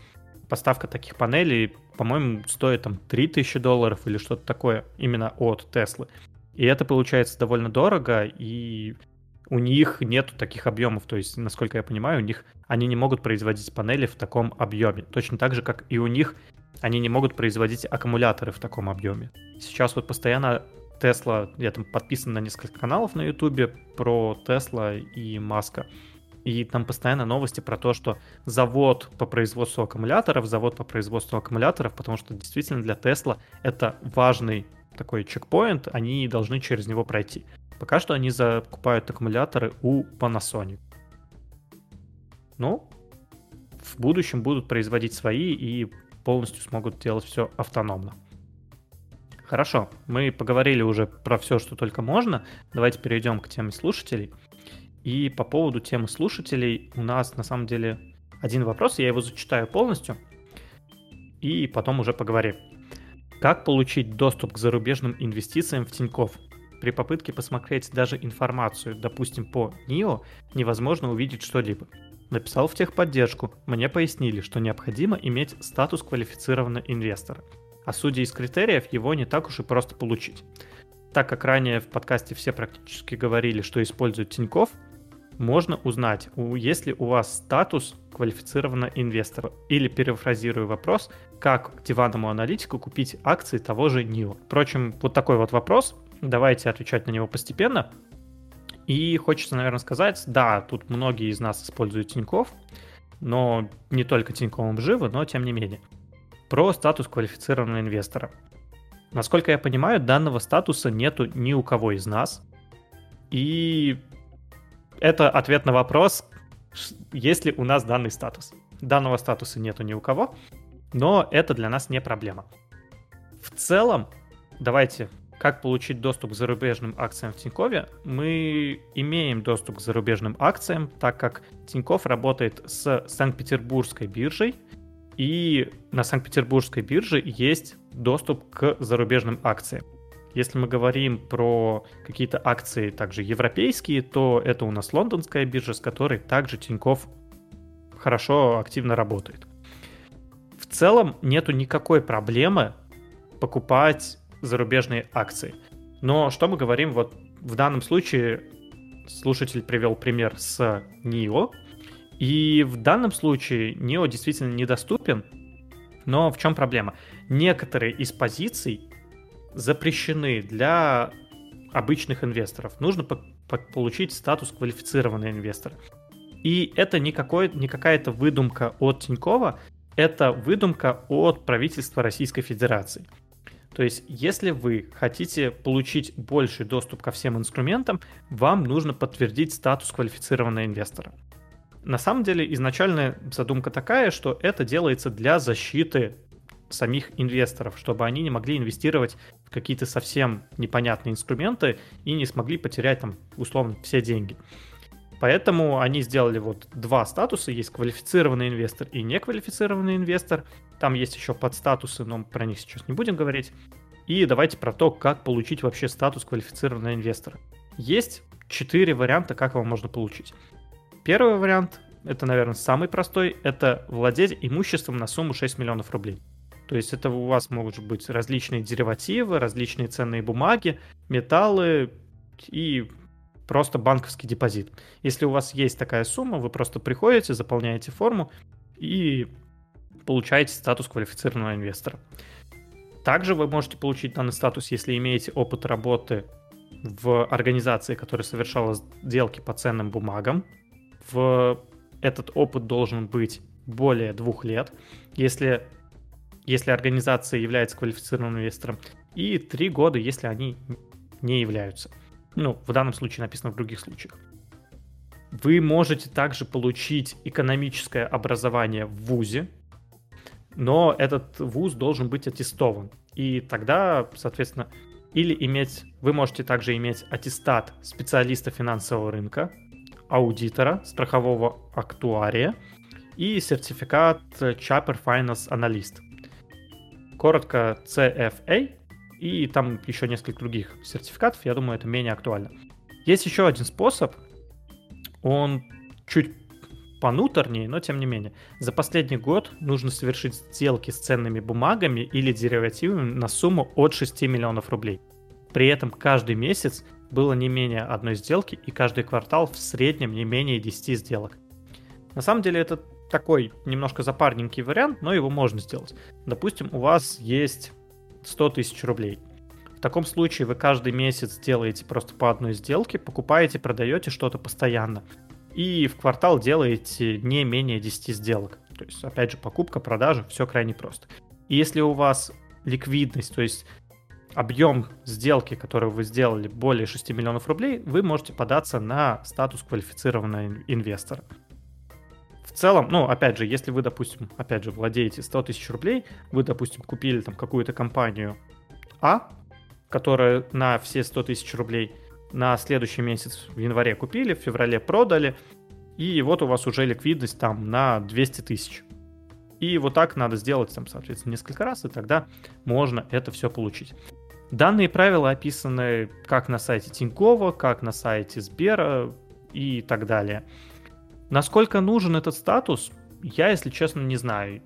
поставка таких панелей, по-моему, стоит там 3000 долларов или что-то такое именно от Теслы. И это получается довольно дорого, и у них нет таких объемов. То есть, насколько я понимаю, у них они не могут производить панели в таком объеме. Точно так же, как и у них они не могут производить аккумуляторы в таком объеме. Сейчас вот постоянно Тесла, я там подписан на несколько каналов на Ютубе про Тесла и Маска. И там постоянно новости про то, что завод по производству аккумуляторов, завод по производству аккумуляторов, потому что действительно для Тесла это важный такой чекпоинт, они должны через него пройти. Пока что они закупают аккумуляторы у Panasonic. Ну, в будущем будут производить свои и полностью смогут делать все автономно. Хорошо, мы поговорили уже про все, что только можно. Давайте перейдем к теме слушателей. И по поводу темы слушателей у нас на самом деле один вопрос, я его зачитаю полностью, и потом уже поговорим. Как получить доступ к зарубежным инвестициям в Тинькофф? При попытке посмотреть даже информацию, допустим, по НИО, невозможно увидеть что-либо. Написал в техподдержку, мне пояснили, что необходимо иметь статус квалифицированного инвестора. А судя из критериев, его не так уж и просто получить. Так как ранее в подкасте все практически говорили, что используют Тинькофф, можно узнать, есть ли у вас статус квалифицированного инвестора. Или перефразирую вопрос, как диванному аналитику купить акции того же НИО. Впрочем, вот такой вот вопрос. Давайте отвечать на него постепенно. И хочется, наверное, сказать, да, тут многие из нас используют Тиньков, но не только Тиньковым живы, но тем не менее. Про статус квалифицированного инвестора. Насколько я понимаю, данного статуса нету ни у кого из нас. И это ответ на вопрос, есть ли у нас данный статус. Данного статуса нету ни у кого, но это для нас не проблема. В целом, давайте, как получить доступ к зарубежным акциям в Тинькове? Мы имеем доступ к зарубежным акциям, так как Тиньков работает с Санкт-Петербургской биржей, и на Санкт-Петербургской бирже есть доступ к зарубежным акциям. Если мы говорим про какие-то акции также европейские, то это у нас лондонская биржа, с которой также Тиньков хорошо, активно работает. В целом нету никакой проблемы покупать зарубежные акции. Но что мы говорим, вот в данном случае слушатель привел пример с NIO, и в данном случае NIO действительно недоступен, но в чем проблема? Некоторые из позиций запрещены для обычных инвесторов. Нужно по по получить статус квалифицированный инвестор. И это не, какой, не какая-то выдумка от Тинькова, это выдумка от правительства Российской Федерации. То есть, если вы хотите получить больший доступ ко всем инструментам, вам нужно подтвердить статус квалифицированного инвестора. На самом деле, изначальная задумка такая, что это делается для защиты самих инвесторов, чтобы они не могли инвестировать в какие-то совсем непонятные инструменты и не смогли потерять там условно все деньги. Поэтому они сделали вот два статуса. Есть квалифицированный инвестор и неквалифицированный инвестор. Там есть еще подстатусы, но про них сейчас не будем говорить. И давайте про то, как получить вообще статус квалифицированного инвестора. Есть четыре варианта, как его можно получить. Первый вариант, это, наверное, самый простой, это владеть имуществом на сумму 6 миллионов рублей. То есть это у вас могут быть различные деривативы, различные ценные бумаги, металлы и просто банковский депозит. Если у вас есть такая сумма, вы просто приходите, заполняете форму и получаете статус квалифицированного инвестора. Также вы можете получить данный статус, если имеете опыт работы в организации, которая совершала сделки по ценным бумагам. В этот опыт должен быть более двух лет. Если если организация является квалифицированным инвестором, и три года, если они не являются. Ну, в данном случае написано в других случаях. Вы можете также получить экономическое образование в ВУЗе, но этот ВУЗ должен быть аттестован. И тогда, соответственно, или иметь, вы можете также иметь аттестат специалиста финансового рынка, аудитора, страхового актуария и сертификат Chapter Finance Analyst коротко CFA, и там еще несколько других сертификатов, я думаю, это менее актуально. Есть еще один способ, он чуть понуторнее, но тем не менее. За последний год нужно совершить сделки с ценными бумагами или деривативами на сумму от 6 миллионов рублей. При этом каждый месяц было не менее одной сделки и каждый квартал в среднем не менее 10 сделок. На самом деле это такой немножко запарненький вариант, но его можно сделать. Допустим, у вас есть 100 тысяч рублей. В таком случае вы каждый месяц делаете просто по одной сделке, покупаете, продаете что-то постоянно. И в квартал делаете не менее 10 сделок. То есть, опять же, покупка, продажа, все крайне просто. И если у вас ликвидность, то есть объем сделки, которую вы сделали, более 6 миллионов рублей, вы можете податься на статус квалифицированного инвестора. В целом, ну, опять же, если вы, допустим, опять же, владеете 100 тысяч рублей, вы, допустим, купили там какую-то компанию А, которая на все 100 тысяч рублей на следующий месяц в январе купили, в феврале продали, и вот у вас уже ликвидность там на 200 тысяч. И вот так надо сделать там, соответственно, несколько раз, и тогда можно это все получить. Данные правила описаны как на сайте Тинькова, как на сайте Сбера и так далее. Насколько нужен этот статус, я, если честно, не знаю.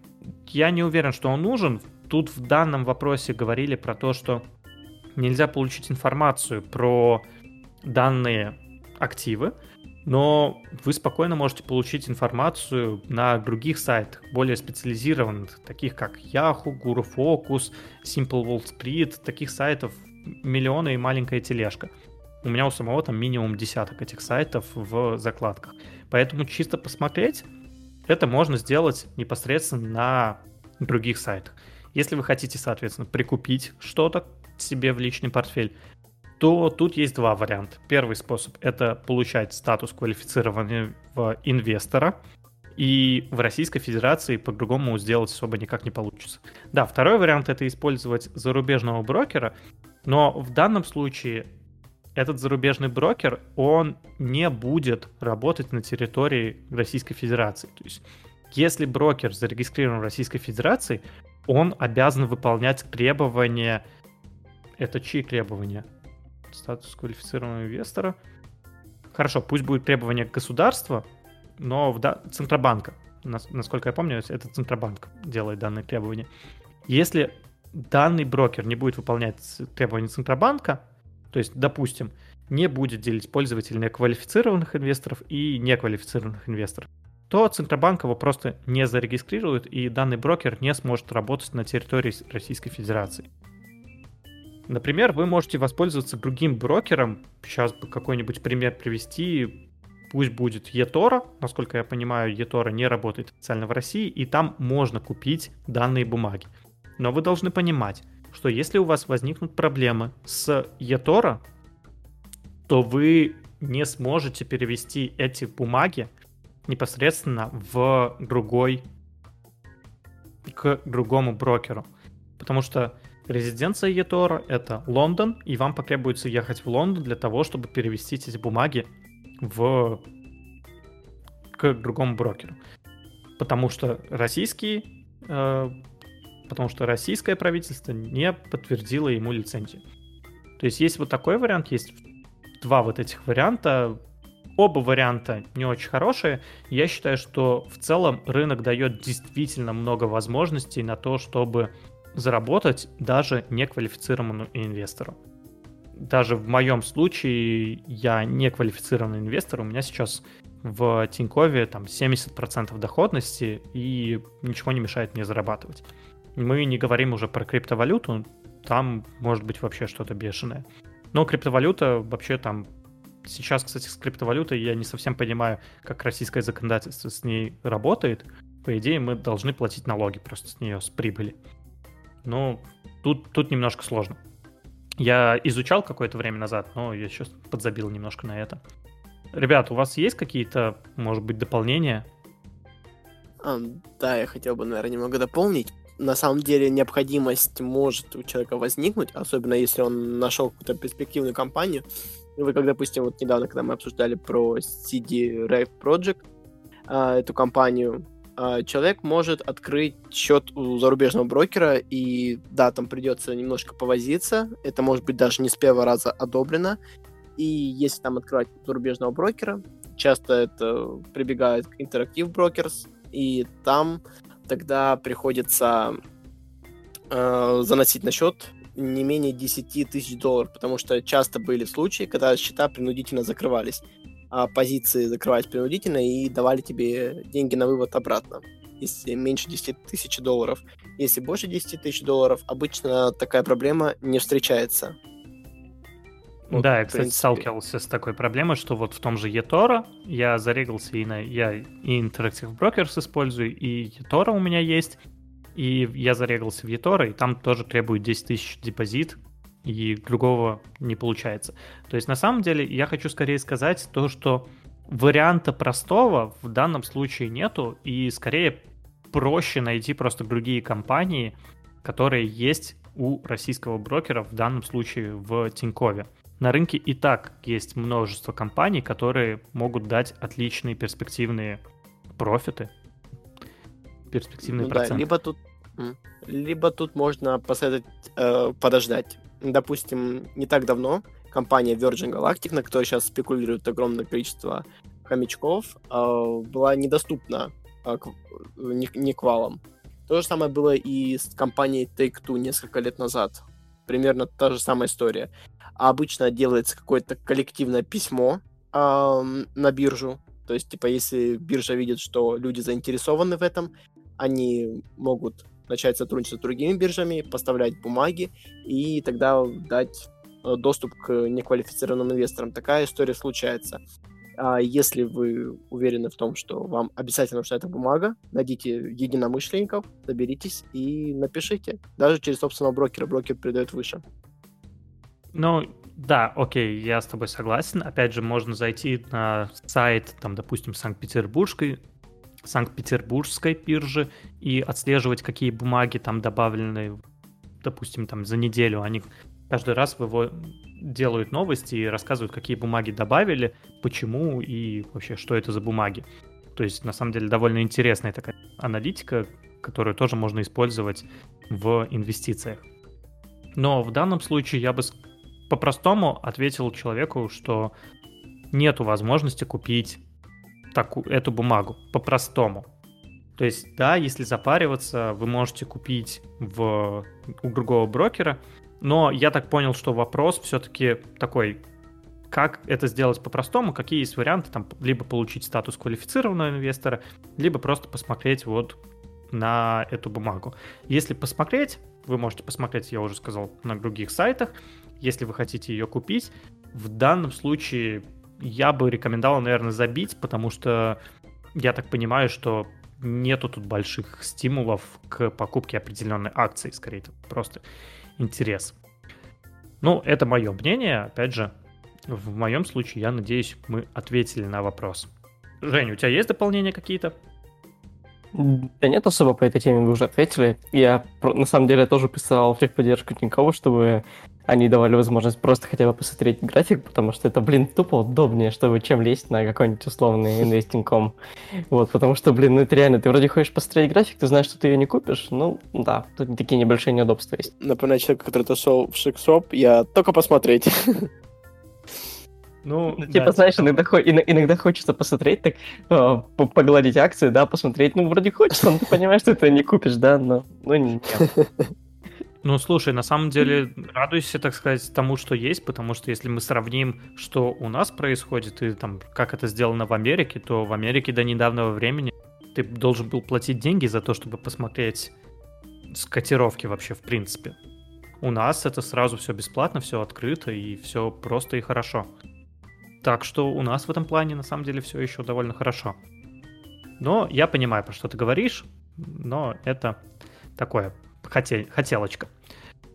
Я не уверен, что он нужен. Тут в данном вопросе говорили про то, что нельзя получить информацию про данные активы, но вы спокойно можете получить информацию на других сайтах, более специализированных, таких как Yahoo, Guru Focus, Simple Wall Street, таких сайтов миллионы и маленькая тележка. У меня у самого там минимум десяток этих сайтов в закладках. Поэтому чисто посмотреть, это можно сделать непосредственно на других сайтах. Если вы хотите, соответственно, прикупить что-то себе в личный портфель, то тут есть два варианта. Первый способ — это получать статус квалифицированного инвестора, и в Российской Федерации по-другому сделать особо никак не получится. Да, второй вариант — это использовать зарубежного брокера, но в данном случае этот зарубежный брокер, он не будет работать на территории Российской Федерации. То есть, если брокер зарегистрирован в Российской Федерации, он обязан выполнять требования... Это чьи требования? Статус квалифицированного инвестора. Хорошо, пусть будет требование государства, но в да... Центробанка. Насколько я помню, это Центробанк делает данные требования. Если данный брокер не будет выполнять требования Центробанка, то есть, допустим, не будет делить пользователей на квалифицированных инвесторов и неквалифицированных инвесторов, то Центробанк его просто не зарегистрирует, и данный брокер не сможет работать на территории Российской Федерации. Например, вы можете воспользоваться другим брокером. Сейчас бы какой-нибудь пример привести. Пусть будет eToro. Насколько я понимаю, eToro не работает официально в России, и там можно купить данные бумаги. Но вы должны понимать, что если у вас возникнут проблемы с eToro, то вы не сможете перевести эти бумаги непосредственно в другой к другому брокеру. Потому что резиденция eToro — это Лондон, и вам потребуется ехать в Лондон для того, чтобы перевести эти бумаги в... к другому брокеру. Потому что российский э, потому что российское правительство не подтвердило ему лицензию. То есть есть вот такой вариант, есть два вот этих варианта. Оба варианта не очень хорошие. Я считаю, что в целом рынок дает действительно много возможностей на то, чтобы заработать даже неквалифицированному инвестору. Даже в моем случае я не квалифицированный инвестор, у меня сейчас в Тинькове там 70% доходности и ничего не мешает мне зарабатывать. Мы не говорим уже про криптовалюту, там может быть вообще что-то бешеное. Но криптовалюта вообще там... Сейчас, кстати, с криптовалютой я не совсем понимаю, как российское законодательство с ней работает. По идее, мы должны платить налоги просто с нее, с прибыли. Но тут, тут немножко сложно. Я изучал какое-то время назад, но я сейчас подзабил немножко на это. Ребят, у вас есть какие-то, может быть, дополнения?
А, да, я хотел бы, наверное, немного дополнить на самом деле необходимость может у человека возникнуть, особенно если он нашел какую-то перспективную компанию. Вы, как, допустим, вот недавно, когда мы обсуждали про CD Rave Project, а, эту компанию, а, человек может открыть счет у зарубежного брокера, и да, там придется немножко повозиться, это может быть даже не с первого раза одобрено, и если там открывать зарубежного брокера, часто это прибегает к Interactive Brokers, и там тогда приходится э, заносить на счет не менее 10 тысяч долларов, потому что часто были случаи, когда счета принудительно закрывались, а позиции закрывались принудительно и давали тебе деньги на вывод обратно, если меньше 10 тысяч долларов. Если больше 10 тысяч долларов, обычно такая проблема не встречается.
Вот, да, я, кстати, сталкивался с такой проблемой, что вот в том же eToro я зарегался и на... Я и Interactive Brokers использую, и eToro у меня есть, и я зарегался в eToro, и там тоже требует 10 тысяч депозит, и другого не получается. То есть на самом деле я хочу скорее сказать то, что варианта простого в данном случае нету, и скорее проще найти просто другие компании, которые есть у российского брокера, в данном случае в Тинькове на рынке и так есть множество компаний, которые могут дать отличные перспективные профиты, перспективные ну, проценты. Да,
либо тут, либо тут можно посоветовать э, подождать. Допустим, не так давно компания Virgin Galactic, на которой сейчас спекулирует огромное количество хомячков, э, была недоступна э, к, не, не к валам. То же самое было и с компанией Take-Two несколько лет назад. Примерно та же самая история обычно делается какое-то коллективное письмо э, на биржу. То есть, типа, если биржа видит, что люди заинтересованы в этом, они могут начать сотрудничать с другими биржами, поставлять бумаги и тогда дать э, доступ к неквалифицированным инвесторам. Такая история случается. А если вы уверены в том, что вам обязательно нужна эта бумага, найдите единомышленников, доберитесь и напишите. Даже через собственного брокера. Брокер передает выше.
Но Да, окей, я с тобой согласен. Опять же, можно зайти на сайт, там, допустим, Санкт-Петербургской, Санкт-Петербургской биржи и отслеживать, какие бумаги там добавлены, допустим, там за неделю. Они каждый раз выво... делают новости и рассказывают, какие бумаги добавили, почему и вообще, что это за бумаги. То есть, на самом деле, довольно интересная такая аналитика, которую тоже можно использовать в инвестициях. Но в данном случае я бы по-простому ответил человеку, что нету возможности купить такую, эту бумагу. По-простому. То есть, да, если запариваться, вы можете купить в, у другого брокера, но я так понял, что вопрос все-таки такой, как это сделать по-простому, какие есть варианты, там, либо получить статус квалифицированного инвестора, либо просто посмотреть вот на эту бумагу. Если посмотреть, вы можете посмотреть, я уже сказал, на других сайтах, если вы хотите ее купить. В данном случае я бы рекомендовал, наверное, забить, потому что я так понимаю, что нету тут больших стимулов к покупке определенной акции, скорее, просто интерес. Ну, это мое мнение, опять же, в моем случае, я надеюсь, мы ответили на вопрос. Жень, у тебя есть дополнения какие-то?
Да нет особо по этой теме, вы уже ответили. Я на самом деле тоже писал в техподдержку Тинькова, чтобы они давали возможность просто хотя бы посмотреть график, потому что это, блин, тупо удобнее, чтобы чем лезть на какой-нибудь условный инвестинг.com. Вот, потому что, блин, ну это реально, ты вроде хочешь посмотреть график, ты знаешь, что ты ее не купишь, ну да, тут такие небольшие неудобства есть.
Напоминаю человек, который зашел в Шиксоп, я только посмотреть. [LAUGHS]
Ну, ну типа, да, знаешь, иногда, иногда хочется посмотреть, так э, погладить акции, да, посмотреть. Ну, вроде хочется, но ты понимаешь, что ты не купишь, да, но ну, нет.
Ну, слушай, на самом деле радуйся, так сказать, тому, что есть, потому что если мы сравним, что у нас происходит и там, как это сделано в Америке, то в Америке до недавнего времени ты должен был платить деньги за то, чтобы посмотреть котировки вообще в принципе. У нас это сразу все бесплатно, все открыто и все просто и хорошо. Так что у нас в этом плане на самом деле все еще довольно хорошо. Но я понимаю, про что ты говоришь, но это такое хотел, хотелочка.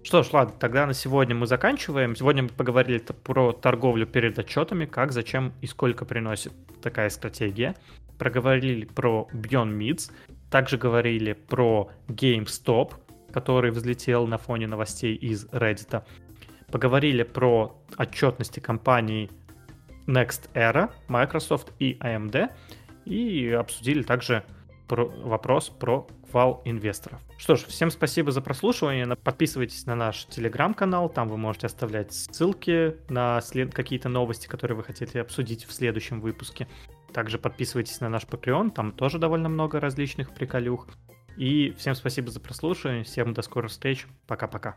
Что ж, ладно, тогда на сегодня мы заканчиваем. Сегодня мы поговорили про торговлю перед отчетами, как, зачем и сколько приносит такая стратегия. Проговорили про Beyond Meats, также говорили про GameStop, который взлетел на фоне новостей из Reddit. Поговорили про отчетности компаний Next Era, Microsoft и AMD. И обсудили также про вопрос про вал инвесторов. Что ж, всем спасибо за прослушивание. Подписывайтесь на наш телеграм-канал, там вы можете оставлять ссылки на след... какие-то новости, которые вы хотите обсудить в следующем выпуске. Также подписывайтесь на наш Patreon, там тоже довольно много различных приколюх. И всем спасибо за прослушивание, всем до скорых встреч, пока-пока.